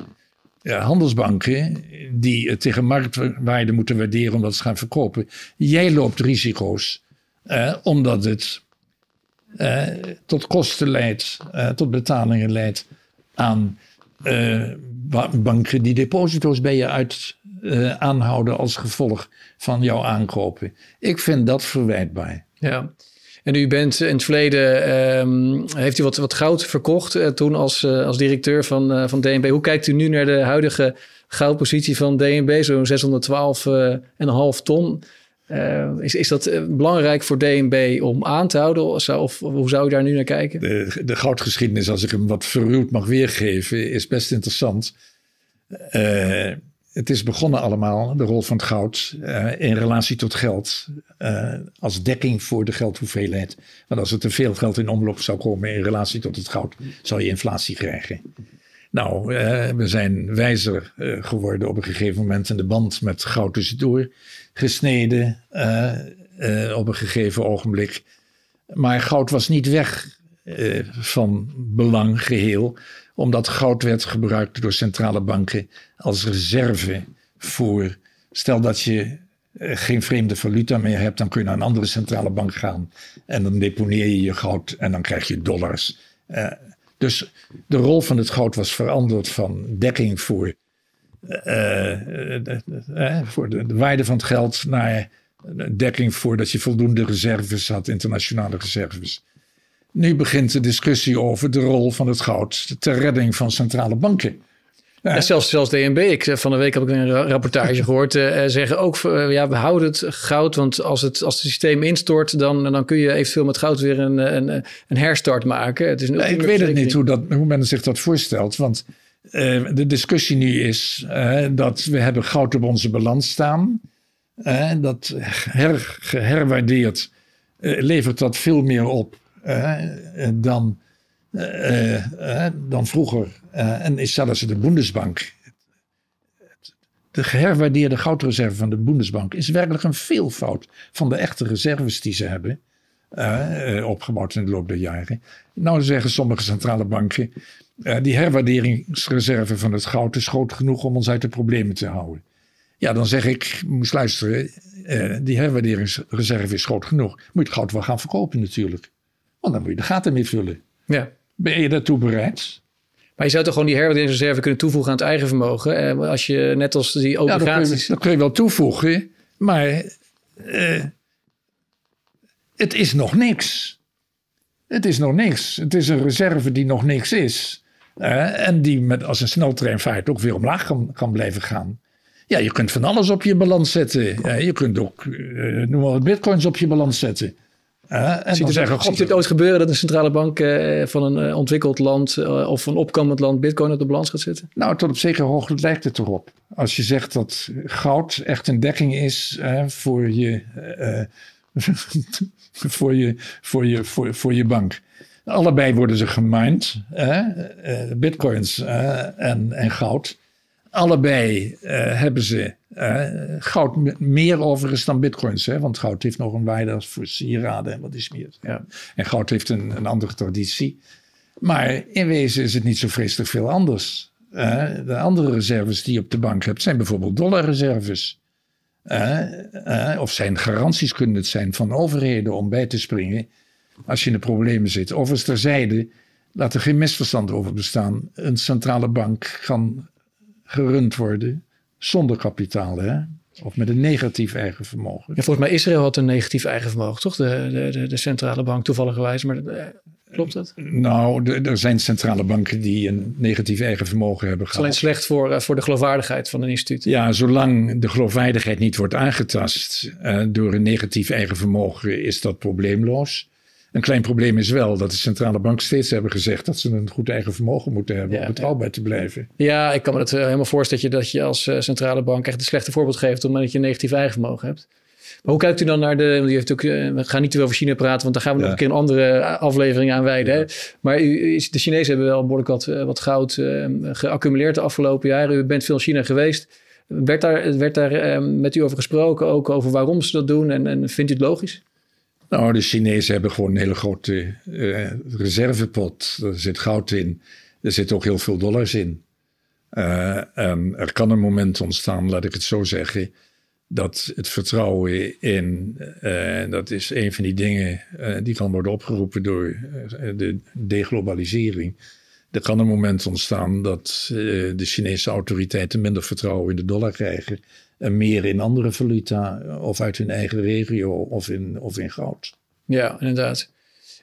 uh, handelsbanken die het tegen marktwaarde moeten waarderen omdat ze gaan verkopen. Jij loopt risico's omdat het tot kosten leidt, tot betalingen leidt aan banken die deposito's bij je uit uh, aanhouden als gevolg van jouw aankopen. Ik vind dat verwijtbaar. Ja. En u bent in het verleden, um, heeft u wat, wat goud verkocht uh, toen als, uh, als directeur van, van DNB. Hoe kijkt u nu naar de huidige goudpositie van DNB, zo'n 612,5 ton? Is, is dat belangrijk voor DNB om aan te houden? Of, hoe zou u daar nu naar kijken? De, de goudgeschiedenis, als ik hem wat verruwd mag weergeven, is best interessant. het is begonnen allemaal, de rol van het goud, in relatie tot geld. Als dekking voor de geldhoeveelheid. Want als er te veel geld in omloop zou komen in relatie tot het goud, zou je inflatie krijgen. Nou, uh, we zijn wijzer geworden op een gegeven moment in de band met goud tussendoor gesneden op een gegeven ogenblik. Maar goud was niet weg van belang geheel omdat goud werd gebruikt door centrale banken als reserve voor. Stel dat je eh, geen vreemde valuta meer hebt, dan kun je naar een andere centrale bank gaan. En dan deponeer je je goud en dan krijg je dollars. Uh, dus de rol van het goud was veranderd van dekking voor, uh, voor de, de, waarde van het geld naar dekking voor dat je voldoende reserves had, internationale reserves. Nu begint de discussie over de rol van het goud ter redding van centrale banken. Ja, zelfs, zelfs DNB, ik, van de week heb ik een rapportage gehoord, uh, zeggen ook, uh, ja, we houden het goud, want als het, als het systeem instort, dan, dan kun je eventueel met goud weer een, een, een herstart maken. Het is een ik weet het niet hoe, dat, hoe men zich dat voorstelt, want uh, de discussie nu is dat we hebben goud op onze balans staan. dat her, geherwaardeerd levert dat veel meer op dan, dan vroeger. en is zelfs de Bundesbank. De geherwaardeerde goudreserve van de Bundesbank is werkelijk een veelvoud van de echte reserves die ze hebben. opgebouwd in de loop der jaren. Nou zeggen sommige centrale banken. die herwaarderingsreserve van het goud is groot genoeg om ons uit de problemen te houden. Ja, dan zeg ik, moest luisteren, die herwaarderingsreserve is groot genoeg. Moet je het goud wel gaan verkopen natuurlijk. Want dan moet je de gaten mee vullen. Ja. Ben je daartoe bereid? Maar je zou toch gewoon die herwaarderingsreserve kunnen toevoegen aan het eigen vermogen? Eh, als je net als die obligaties... Ja, dat kun je, wel toevoegen, maar uh, het is nog niks. Het is nog niks. Het is een reserve die nog niks is. Uh, en die met, als een sneltreinvaart ook weer omlaag kan, kan blijven gaan. Ja, je kunt van alles op je balans zetten. Uh, je kunt ook, noem maar bitcoins op je balans zetten. Uh, en ziet, het, zeggen, ziet het ooit gebeuren dat een centrale bank uh, van een uh, ontwikkeld land of een opkomend land bitcoin op de balans gaat zetten? Nou, tot op zekere hoogte lijkt het erop. Als je zegt dat goud echt een dekking is voor, je, voor, je, voor, je, voor, voor je bank. Allebei worden ze gemined, bitcoins en, en goud. Allebei hebben ze uh, goud meer overigens dan bitcoins. Hè? Want goud heeft nog een waarde als voor sieraden en wat is meer. Ja. En goud heeft een, een andere traditie. Maar in wezen is het niet zo vreselijk veel anders. Uh, de andere reserves die je op de bank hebt zijn bijvoorbeeld dollarreserves. Of zijn garanties kunnen het zijn van overheden om bij te springen als je in de problemen zit. Overigens terzijde, laat er geen misverstand over bestaan. Een centrale bank kan gerund worden zonder kapitaal, hè? Of met een negatief eigen vermogen. Ja, volgens mij Israël had een negatief eigen vermogen, toch? De, de, de, centrale bank, toevallig Maar eh, klopt dat? Nou, er zijn centrale banken die een negatief eigen vermogen hebben gehad. Alleen slecht voor, uh, voor de geloofwaardigheid van een instituut. Ja, zolang de geloofwaardigheid niet wordt aangetast uh, door een negatief eigen vermogen, is dat probleemloos. Een klein probleem is wel dat de centrale bank steeds hebben gezegd dat ze een goed eigen vermogen moeten hebben om betrouwbaar te blijven. Ja, ik kan me het eh, helemaal voorstellen dat je als eh, centrale bank echt een slechte voorbeeld geeft omdat je een negatief eigen vermogen hebt. Maar hoe kijkt u dan naar de. heeft ook, eh, we gaan niet te veel over China praten, want daar gaan we nog een keer een andere aflevering aan wijden. Ja. Maar u, de Chinezen hebben wel behoorlijk wat, wat goud geaccumuleerd de afgelopen jaren. U bent veel in China geweest. Werd daar, werd daar met u over gesproken, ook over waarom ze dat doen? En, en vindt u het logisch? Nou, de Chinezen hebben gewoon een hele grote uh, reservepot. Er zit goud in. Er zit ook heel veel dollars in. En er kan een moment ontstaan, laat ik het zo zeggen, dat het vertrouwen in, uh, dat is een van die dingen die kan worden opgeroepen door de deglobalisering. Er kan een moment ontstaan dat de Chinese autoriteiten minder vertrouwen in de dollar krijgen meer in andere valuta of uit hun eigen regio of in, of in goud. Ja, inderdaad.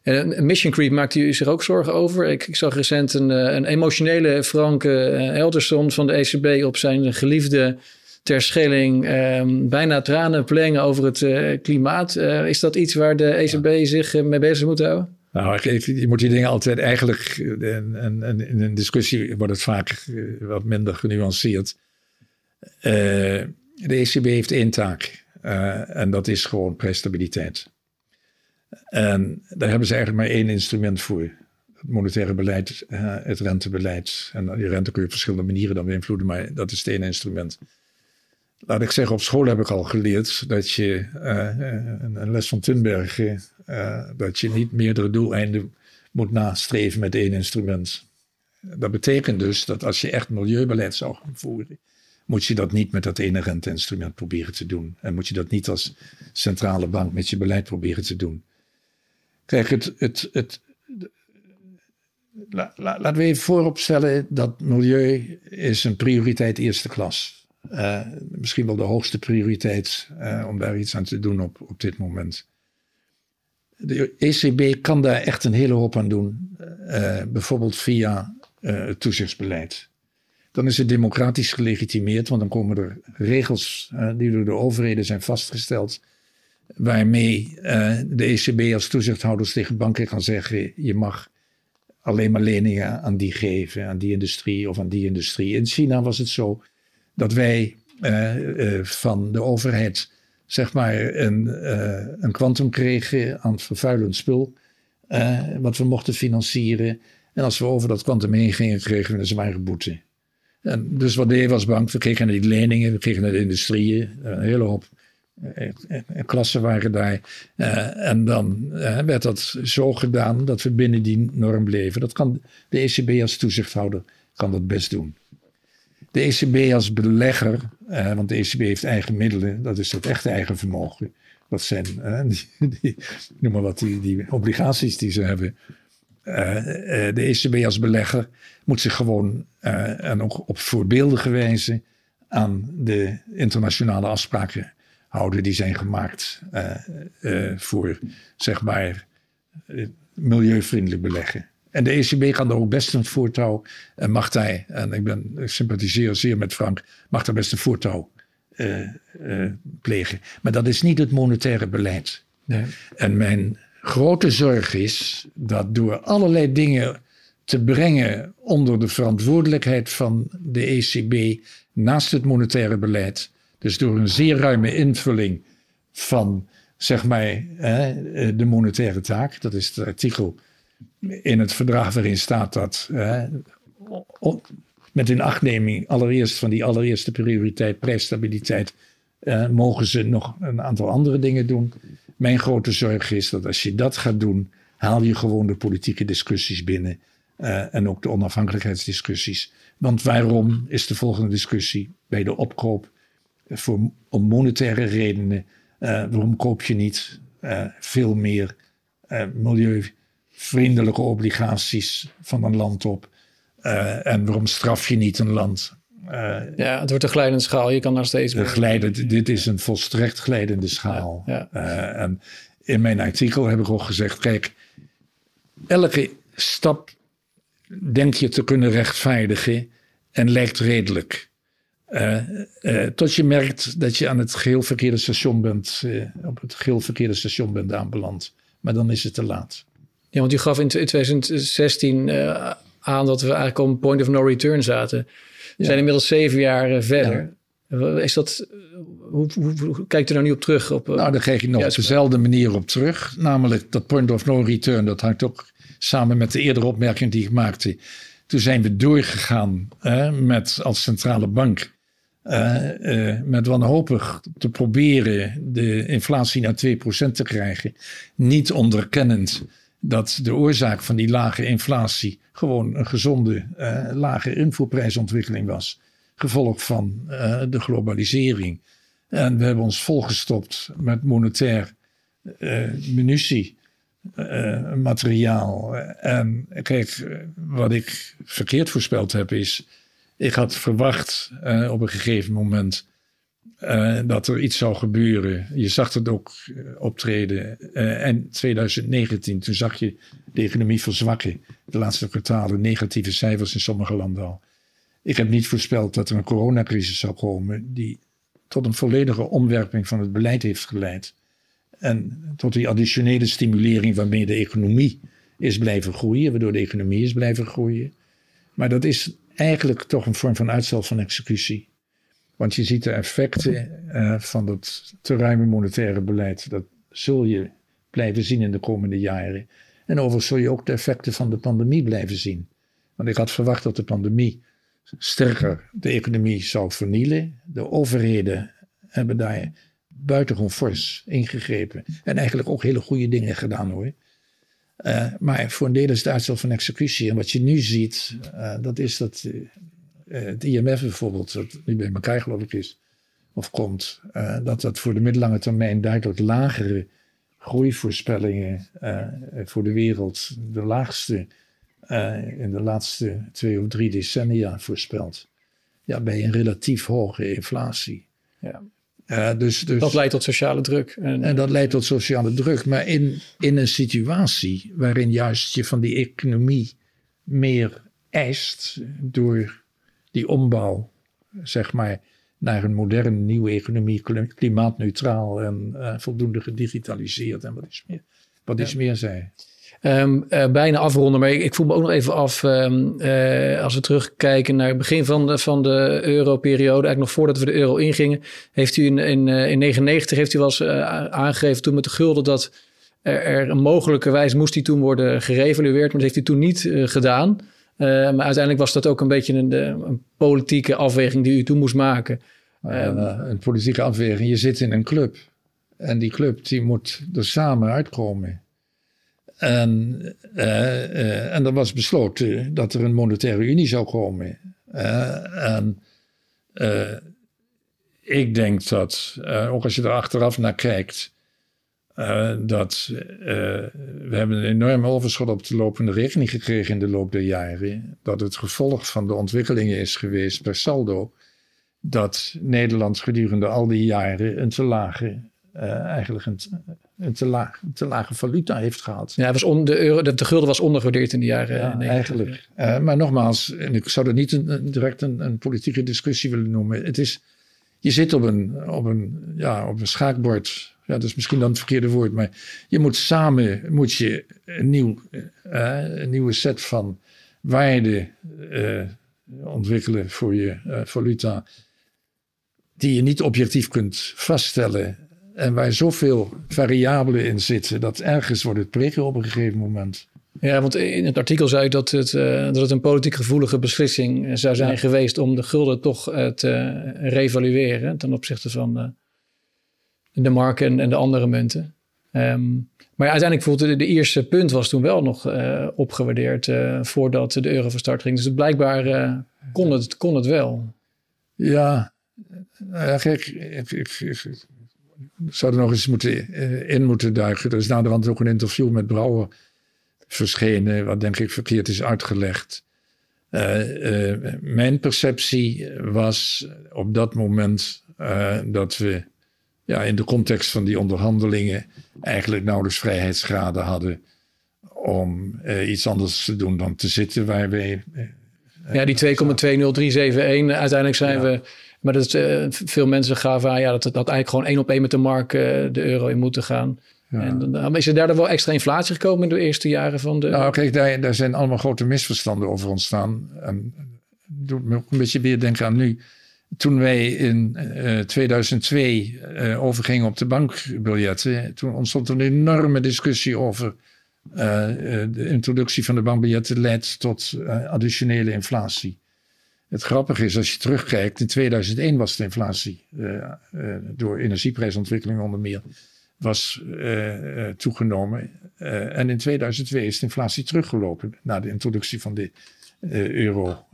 En mission creep maakt u zich ook zorgen over? Ik, ik zag recent een, eh, een emotionele Frank uh, Elderson van de ECB op zijn geliefde ter scheling um, bijna tranen plengen over het klimaat. Is dat iets waar de ECB zich mee bezig moet houden? Nou, je moet die dingen altijd eigenlijk, en, en, in een discussie wordt het vaak wat minder genuanceerd. de ECB heeft één taak. en dat is gewoon prijsstabiliteit. En daar hebben ze eigenlijk maar één instrument voor. Het monetaire beleid, het rentebeleid. En die rente kun je op verschillende manieren dan beïnvloeden, maar dat is het ene instrument. Laat ik zeggen, op school heb ik al geleerd dat je, een, les van Thunberg, dat je niet meerdere doeleinden moet nastreven met één instrument. Dat betekent dus dat als je echt milieubeleid zou gaan voeren, moet je dat niet met dat ene renteinstrument proberen te doen. En moet je dat niet als centrale bank met je beleid proberen te doen. Kijk, het, het, het, laten we even vooropstellen dat milieu is een prioriteit eerste klas. Uh, misschien wel de hoogste prioriteit uh, om daar iets aan te doen op, op dit moment. De ECB kan daar echt een hele hoop aan doen, uh, bijvoorbeeld via het toezichtsbeleid. Dan is het democratisch gelegitimeerd, want dan komen er regels die door de overheden zijn vastgesteld waarmee uh, de ECB als toezichthouder tegen banken kan zeggen: je mag alleen maar leningen aan die geven, aan die industrie of aan die industrie. In China was het zo dat wij uh, uh, van de overheid zeg maar een, een kwantum kregen aan het vervuilend spul, wat we mochten financieren. En als we over dat kwantum heen gingen, kregen we een zware boete. En dus wat deed was bank, we kregen naar die leningen, we kregen naar de industrieën, een hele hoop klassen waren daar. En dan werd dat zo gedaan dat we binnen die norm bleven. Dat kan de ECB als toezichthouder kan dat best doen. De ECB als belegger, uh, want de ECB heeft eigen middelen, dat is het echte eigen vermogen. Dat zijn, die, die, noem maar wat, die, obligaties die ze hebben. de ECB als belegger moet zich gewoon en ook op voorbeeldige wijze aan de internationale afspraken houden die zijn gemaakt uh, uh, voor, zeg maar, uh, milieuvriendelijk beleggen. En de ECB kan daar ook best een voortouw, en mag hij, en ik, ben, ik sympathiseer zeer met Frank, mag daar best een voortouw plegen. Maar dat is niet het monetaire beleid. Nee. En mijn grote zorg is dat door allerlei dingen te brengen onder de verantwoordelijkheid van de ECB naast het monetaire beleid, dus door een zeer ruime invulling van, zeg maar, de monetaire taak. Dat is het artikel in het verdrag waarin staat dat met inachtneming allereerst van die allereerste prioriteit, prijsstabiliteit, mogen ze nog een aantal andere dingen doen. Mijn grote zorg is dat als je dat gaat doen, haal je gewoon de politieke discussies binnen. Uh, en ook de onafhankelijkheidsdiscussies. Want waarom is de volgende discussie bij de opkoop voor, om monetaire redenen. Uh, waarom koop je niet uh, veel meer uh, milieuvriendelijke obligaties van een land op? en waarom straf je niet een land? ja, het wordt een glijdende schaal. Je kan daar steeds. Glijdend, dit is een volstrekt glijdende schaal. Ja, ja. en in mijn artikel heb ik ook gezegd: kijk, elke stap denk je te kunnen rechtvaardigen en lijkt redelijk. Uh, uh, tot je merkt dat je aan het geheel verkeerde station bent, uh, op het geheel verkeerde station bent aanbeland. Maar dan is het te laat. Ja, want u gaf in 2016 aan dat we eigenlijk op een point of no return zaten. We zijn inmiddels zeven jaar verder. Ja. Is dat, hoe, hoe, hoe, kijkt u daar nu op terug? Op, nou, daar kijk ik nog op dezelfde manier op terug. Namelijk dat point of no return, dat hangt ook samen met de eerdere opmerking die ik maakte. Toen zijn we doorgegaan met als centrale bank met wanhopig te proberen de inflatie naar 2% te krijgen. Niet onderkennend dat de oorzaak van die lage inflatie gewoon een gezonde, uh, lage invoerprijsontwikkeling was. Gevolg van de globalisering. En we hebben ons volgestopt met monetair munitie. materiaal. En kijk, wat ik verkeerd voorspeld heb is ik had verwacht op een gegeven moment uh, dat er iets zou gebeuren. Je zag het ook uh, optreden. en 2019, toen zag je de economie verzwakken. De laatste kwartalen negatieve cijfers in sommige landen al. Ik heb niet voorspeld dat er een coronacrisis zou komen die tot een volledige omwerping van het beleid heeft geleid. En tot die additionele stimulering waarmee de economie is blijven groeien, waardoor de economie is blijven groeien. Maar dat is eigenlijk toch een vorm van uitstel van executie. Want je ziet de effecten uh, van het te ruime monetaire beleid. Dat zul je blijven zien in de komende jaren. En overigens zul je ook de effecten van de pandemie blijven zien. Want ik had verwacht dat de pandemie sterker de economie zou vernielen. De overheden hebben daar buitengewoon fors ingegrepen. En eigenlijk ook hele goede dingen gedaan hoor. Uh, maar voor een deel is het uitstel van executie. En wat je nu ziet, uh, dat is dat uh, het IMF bijvoorbeeld, dat nu bij elkaar geloof ik is, of komt, dat dat voor de middellange termijn duidelijk lagere groeivoorspellingen voor de wereld, de laagste in de laatste twee of drie decennia voorspelt. Ja, bij een relatief hoge inflatie. Ja. Uh, dus, dus, dat leidt tot sociale druk. En, en, dat leidt tot sociale druk. Maar in, in een situatie waarin juist je van die economie meer eist door die ombouw, zeg maar, naar een moderne nieuwe economie, klimaatneutraal en uh, voldoende gedigitaliseerd en wat is meer, wat is meer zij. Um, uh, bijna afronden, maar ik, ik, voel me ook nog even af. Um, uh, als we terugkijken naar het begin van de, van de euro-periode, eigenlijk nog voordat we de euro ingingen, heeft u in, in, uh, in 99 heeft u wel eens aangegeven toen met de gulden dat er, er een mogelijke wijze moest die toen worden gerevalueerd, maar dat heeft u toen niet gedaan. Maar uiteindelijk was dat ook een beetje een, een politieke afweging die u toen moest maken. Um, een politieke afweging. Je zit in een club en die club die moet er samen uitkomen. En, uh, uh, en er was besloten dat er een monetaire unie zou komen. Uh, en ik denk dat, ook als je er achteraf naar kijkt, dat we hebben een enorm overschot op de lopende rekening gekregen in de loop der jaren. Dat het gevolg van de ontwikkelingen is geweest per saldo dat Nederland gedurende al die jaren een te lage uh, eigenlijk een, een, te laag, een te lage valuta heeft gehad. Ja, was on, de, euro, de, de, gulden was ondergewaardeerd in de jaren ja, 90. Eigenlijk. Maar nogmaals, en ik zou dat niet een, direct een, een, politieke discussie willen noemen. Het is, je zit op een, op een, ja, op een schaakbord. Ja, dat is misschien dan het verkeerde woord. Maar je moet samen moet je een, nieuw, uh, een nieuwe set van waarden ontwikkelen voor je valuta. Die je niet objectief kunt vaststellen en waar zoveel variabelen in zitten, dat ergens wordt het prikken op een gegeven moment. Ja, want in het artikel zei dat het, uh, dat het een politiek gevoelige beslissing zou zijn geweest om de gulden toch uh, te revalueren ten opzichte van uh, de marken en, de andere munten. Um, maar uiteindelijk voelde de, de, eerste punt was toen wel nog opgewaardeerd voordat de euro van start ging. Dus blijkbaar kon, het, kon het wel. Ja, nou ik, ik, ik, zou er nog eens moeten, in moeten duiken. Er is na de hand ook een interview met Brouwer verschenen, wat denk ik verkeerd is uitgelegd. Mijn perceptie was op dat moment dat we ja, in de context van die onderhandelingen eigenlijk nauwelijks vrijheidsgraden hadden om iets anders te doen dan te zitten waar wij. ja, die 2,20371, uiteindelijk zijn we maar dat, veel mensen gaven aan ja, dat, dat eigenlijk gewoon één op één met de markt de euro in moeten gaan. Ja. En dan is er daardoor wel extra inflatie gekomen in de eerste jaren van de. Nou, kijk, daar, daar zijn allemaal grote misverstanden over ontstaan. En doet me ook een beetje weer denken aan nu. Toen wij in uh, 2002 overgingen op de bankbiljetten, toen ontstond een enorme discussie over de introductie van de bankbiljetten leidt tot additionele inflatie. Het grappige is, als je terugkijkt, in 2001 was de inflatie door energieprijsontwikkeling onder meer was toegenomen. en in 2002 is de inflatie teruggelopen na de introductie van de euro.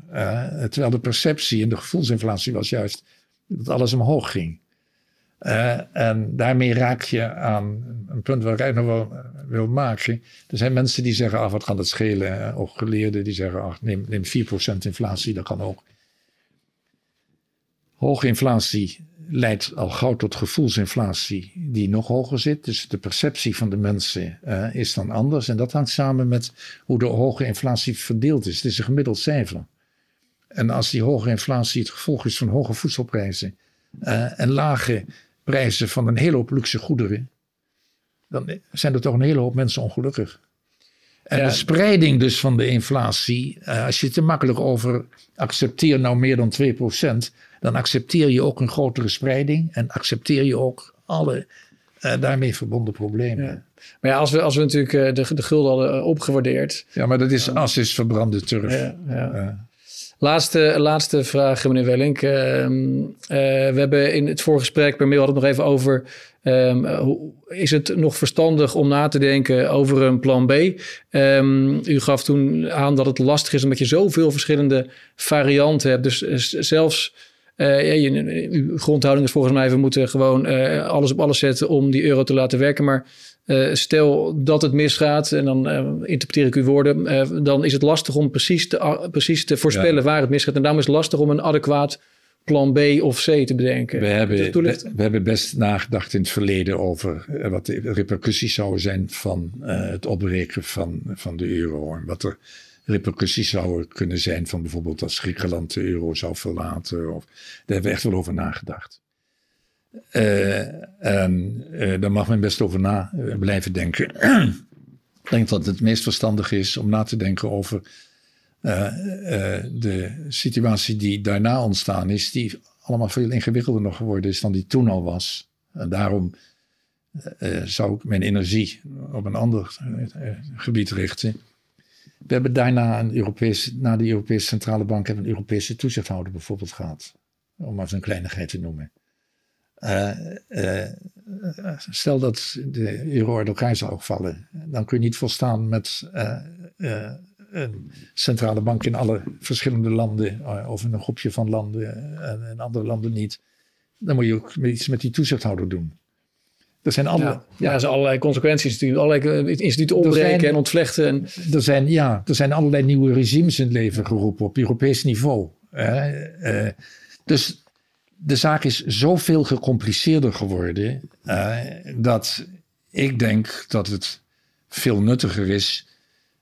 terwijl de perceptie en de gevoelsinflatie was juist dat alles omhoog ging. en daarmee raak je aan een punt waar ik nog wel wil maken. Er zijn mensen die zeggen, ah, wat kan het schelen? Ook geleerden die zeggen, ach, neem, neem 4% inflatie, dat kan ook. Hoge inflatie leidt al gauw tot gevoelsinflatie die nog hoger zit. Dus de perceptie van de mensen uh, is dan anders. En dat hangt samen met hoe de hoge inflatie verdeeld is. Het is een gemiddeld cijfer. En als die hoge inflatie het gevolg is van hoge voedselprijzen uh, en lage prijzen van een hele hoop luxe goederen, dan zijn er toch een hele hoop mensen ongelukkig. En de spreiding dus van de inflatie, uh, als je te makkelijk over accepteer nou meer dan 2%, dan accepteer je ook een grotere spreiding en accepteer je ook alle uh, daarmee verbonden problemen. Ja. Maar ja, als we, als we natuurlijk uh, de, de gulden hadden opgewaardeerd. Ja, maar dat is as is verbrande turf. Ja, ja. Laatste, laatste vraag, meneer Wellink. Uh, we hebben in het vorige gesprek per mail hadden het nog even over Um, is het nog verstandig om na te denken over een plan B? Um, u gaf toen aan dat het lastig is omdat je zoveel verschillende varianten hebt. Dus uh, zelfs uh, je, uw grondhouding is volgens mij, we moeten gewoon uh, alles op alles zetten om die euro te laten werken. Maar stel dat het misgaat, en dan interpreteer ik uw woorden, dan is het lastig om precies te, precies te voorspellen ja. waar het misgaat. En daarom is het lastig om een adequaat plan B of C te bedenken. We hebben, we, we, hebben best nagedacht in het verleden over uh, wat de repercussies zouden zijn van uh, het opbreken van, van de euro. En wat er repercussies zouden kunnen zijn van bijvoorbeeld als Griekenland de euro zou verlaten. Of, daar hebben we echt wel over nagedacht. Uh, en daar mag men best over na blijven denken. Ik denk dat het meest verstandig is om na te denken over de situatie die daarna ontstaan is, die allemaal veel ingewikkelder nog geworden is dan die toen al was. En daarom uh, zou ik mijn energie op een ander gebied richten. We hebben daarna een Europese, na de Europese Centrale Bank hebben een Europese toezichthouder bijvoorbeeld gehad. Om maar een kleinigheid te noemen. stel dat de euro uit elkaar zou vallen, dan kun je niet volstaan met een centrale bank in alle verschillende landen, eh, of in een groepje van landen eh, en in andere landen niet, dan moet je ook iets met die toezichthouder doen. Er zijn alle, ja, ja. er zijn allerlei consequenties natuurlijk. Allerlei eh, instituten opbreken en ontvlechten. En... Er, zijn, ja, er zijn allerlei nieuwe regimes in het leven geroepen op Europees niveau. Dus de zaak is zoveel gecompliceerder geworden dat ik denk dat het veel nuttiger is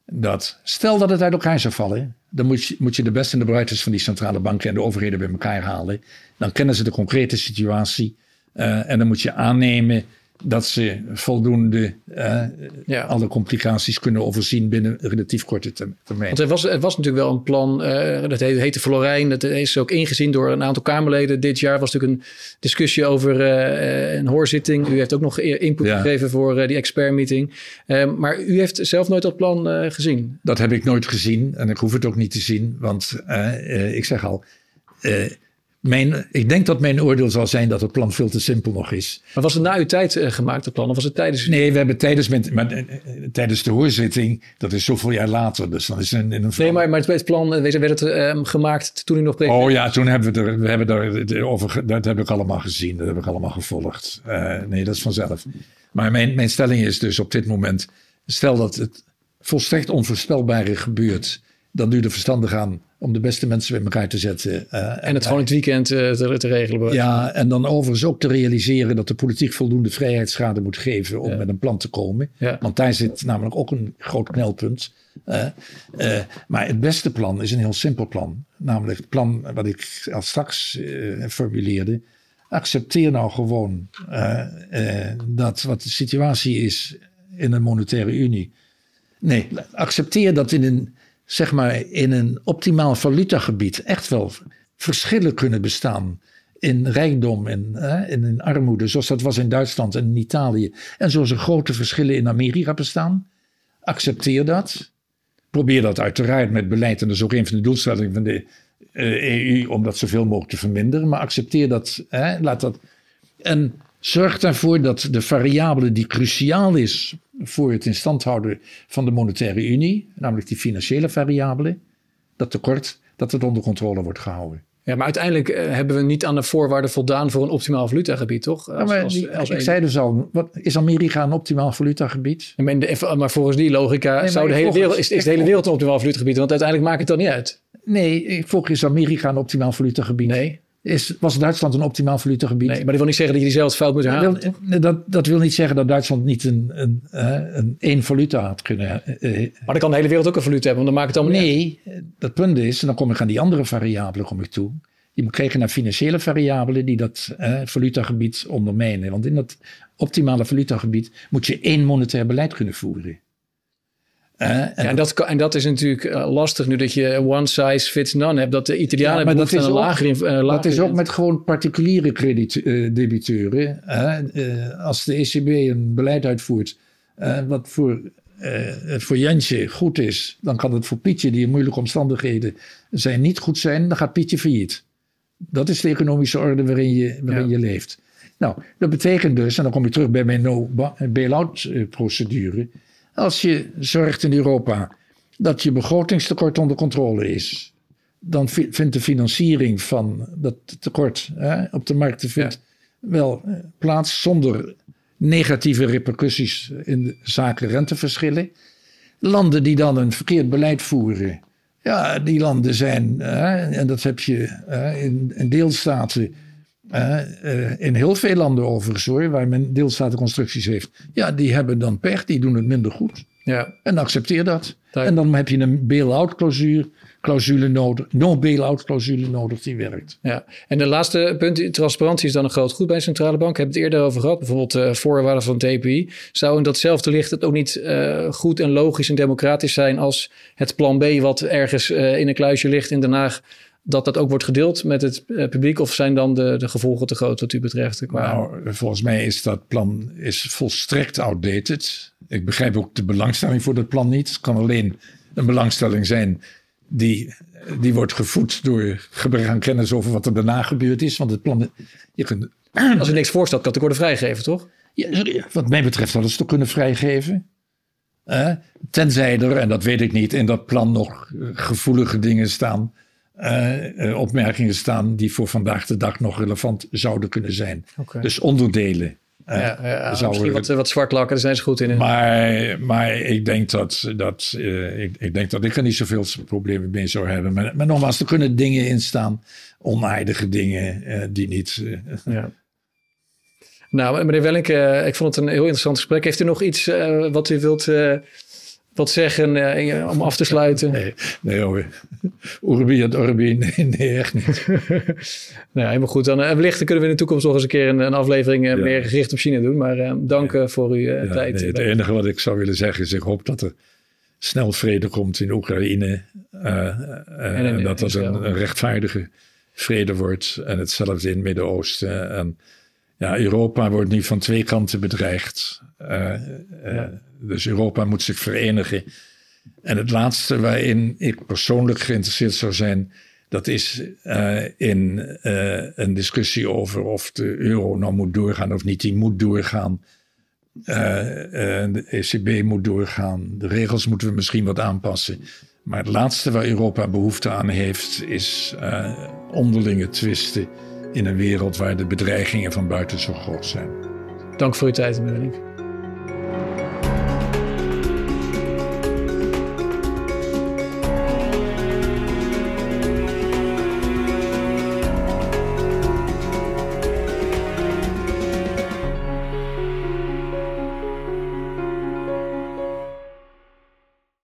dat stel dat het uit elkaar zou vallen, dan moet je, moet je de beste en de brightest van die centrale banken en de overheden bij elkaar halen. Dan kennen ze de concrete situatie uh, en dan moet je aannemen dat ze voldoende uh, ja. alle complicaties kunnen overzien binnen relatief korte termijn. Want er was, er was natuurlijk wel een plan, uh, dat heette, heette Florijn, dat is ook ingezien door een aantal Kamerleden. Dit jaar was natuurlijk een discussie over uh, een hoorzitting. U heeft ook nog input ja. gegeven voor die expertmeeting. maar u heeft zelf nooit dat plan gezien? Dat heb ik nooit gezien en ik hoef het ook niet te zien, want ik zeg al mijn, ik denk dat mijn oordeel zal zijn dat het plan veel te simpel nog is. Maar was het na uw tijd uh, gemaakt, het plan? Of was het tijdens... Nee, we hebben tijdens, met, maar, uh, tijdens de hoorzitting, dat is zoveel jaar later. Dus dan is in, in een nee, maar, maar het plan werd het uh, gemaakt toen u nog president Oh ja, toen hebben we er, we hebben er over, dat heb ik allemaal gezien. Dat heb ik allemaal gevolgd. nee, dat is vanzelf. Maar mijn, mijn stelling is dus op dit moment, stel dat het volstrekt onvoorspelbare gebeurt dan duurt het verstandig aan om de beste mensen bij elkaar te zetten. Uh, en het gewoon het weekend uh, te, te, regelen. Ja, en dan overigens ook te realiseren dat de politiek voldoende vrijheidsschade moet geven om ja. met een plan te komen. Ja. Want daar zit namelijk ook een groot knelpunt. Uh, maar het beste plan is een heel simpel plan. Namelijk het plan wat ik al straks formuleerde. Accepteer nou gewoon dat wat de situatie is in een monetaire unie. Nee, accepteer dat in een zeg maar in een optimaal valutagebied echt wel verschillen kunnen bestaan in rijkdom en hè, in, armoede, zoals dat was in Duitsland en in Italië. En zoals er grote verschillen in Amerika bestaan. Accepteer dat. Probeer dat uiteraard met beleid, en dat is ook een van de doelstellingen van de EU, om dat zoveel mogelijk te verminderen. Maar accepteer dat, hè, laat dat. En Zorg ervoor dat de variabele die cruciaal is voor het in stand houden van de monetaire unie, namelijk die financiële variabele, dat tekort, dat het onder controle wordt gehouden. Ja, maar uiteindelijk uh, hebben we niet aan de voorwaarden voldaan voor een optimaal valutagebied, toch? Als, maar, als, als ik zei dus al, wat, is Amerika een optimaal valutagebied? Maar, de, maar volgens die logica nee, zou de hele wereld, is, is de hele wereld een optimaal valutagebied, want uiteindelijk maakt het dan niet uit. Nee, volgens is Amerika een optimaal valutagebied. Nee. Is, was Duitsland een optimaal valutagebied? Nee, maar dat wil niet zeggen dat je diezelfde fout moet halen. Dat wil, dat, dat wil niet zeggen dat Duitsland niet een, een, een, één valuta had kunnen. Uh, maar dan kan de hele wereld ook een valuta hebben, want dan maakt het allemaal nee, dat punt is, en dan kom ik aan die andere variabelen kom ik toe. Je moet kijken naar financiële variabelen die dat uh, valutagebied ondermijnen. Want in dat optimale valutagebied moet je één monetair beleid kunnen voeren. En, ja, en, dat, en dat is natuurlijk uh, lastig nu dat je one size fits none hebt. Dat de Italianen ja, maar dat is een lager, uh, lager... Dat is ook met gewoon particuliere kredietdebiteuren. Uh, als de ECB een beleid uitvoert wat voor, voor Jantje goed is... dan kan het voor Pietje, die in moeilijke omstandigheden zijn, niet goed zijn. Dan gaat Pietje failliet. Dat is de economische orde waarin je, waarin je leeft. Nou, dat betekent dus, en dan kom je terug bij mijn no-bailout procedure als je zorgt in Europa dat je begrotingstekort onder controle is, dan vindt de financiering van dat tekort hè, op de markten vindt wel eh, plaats zonder negatieve repercussies in zaken renteverschillen. Landen die dan een verkeerd beleid voeren, ja, die landen zijn, hè, en dat heb je in, in deelstaten uh, in heel veel landen overigens hoor, waar men deelstatenconstructies heeft. Ja, die hebben dan pech, die doen het minder goed. Ja. En accepteer dat. En dan heb je een bail-out clausule, clausule nodig, no bail-out clausule nodig die werkt. Ja. En de laatste punt, transparantie is dan een groot goed bij een centrale bank. Ik heb het eerder over gehad, bijvoorbeeld uh, voorwaarden van TPI. Zou in datzelfde licht het ook niet uh, goed en logisch en democratisch zijn als het plan B wat ergens uh, in een kluisje ligt in Den Haag dat dat ook wordt gedeeld met het eh, publiek? Of zijn dan de, de gevolgen te groot wat u betreft? Qua... Nou, volgens mij is dat plan is volstrekt outdated. Ik begrijp ook de belangstelling voor dat plan niet. Het kan alleen een belangstelling zijn die, die wordt gevoed door gebrek aan kennis over wat er daarna gebeurd is. Want het plan... Je kunt, Als er niks voorstelt, kan het worden vrijgegeven, toch? Ja, wat mij betreft hadden ze het kunnen vrijgeven. tenzij er, en dat weet ik niet, in dat plan nog gevoelige dingen staan uh, opmerkingen staan die voor vandaag de dag nog relevant zouden kunnen zijn. Dus onderdelen. Uh, ja, ja misschien wat, wat zwart lakken, daar zijn ze goed in. Maar, maar ik, denk dat, dat, ik, ik, denk dat ik er niet zoveel problemen mee zou hebben. Maar, maar nogmaals, er kunnen dingen in staan, onaardige dingen, die niet... ja. Nou, meneer Wellink, ik vond het een heel interessant gesprek. Heeft u nog iets wat u wilt wat zeggen uh, om af te sluiten? Nee, nee hoor. Urbi en Orbi, nee, nee, echt niet. nou, helemaal goed. Dan uh, wellicht kunnen we in de toekomst nog eens een keer een, een afleefing uh, meer gericht op China doen. Maar dank ja. voor uw ja, tijd. Nee, het enige wat ik zou willen zeggen is, ik hoop dat er snel vrede komt in Oekraïne. en, en, dat dat een, een, rechtvaardige vrede wordt. En hetzelfde in het Midden-Oosten. En ja, Europa wordt nu van twee kanten bedreigd. Ja. Dus Europa moet zich verenigen. En het laatste waarin ik persoonlijk geïnteresseerd zou zijn, dat is uh, in uh, een discussie over of de euro nou moet doorgaan of niet. Die moet doorgaan. Uh, de ECB moet doorgaan. De regels moeten we misschien wat aanpassen. Maar het laatste waar Europa behoefte aan heeft, is onderlinge twisten in een wereld waar de bedreigingen van buiten zo groot zijn. Dank voor uw tijd, meneer.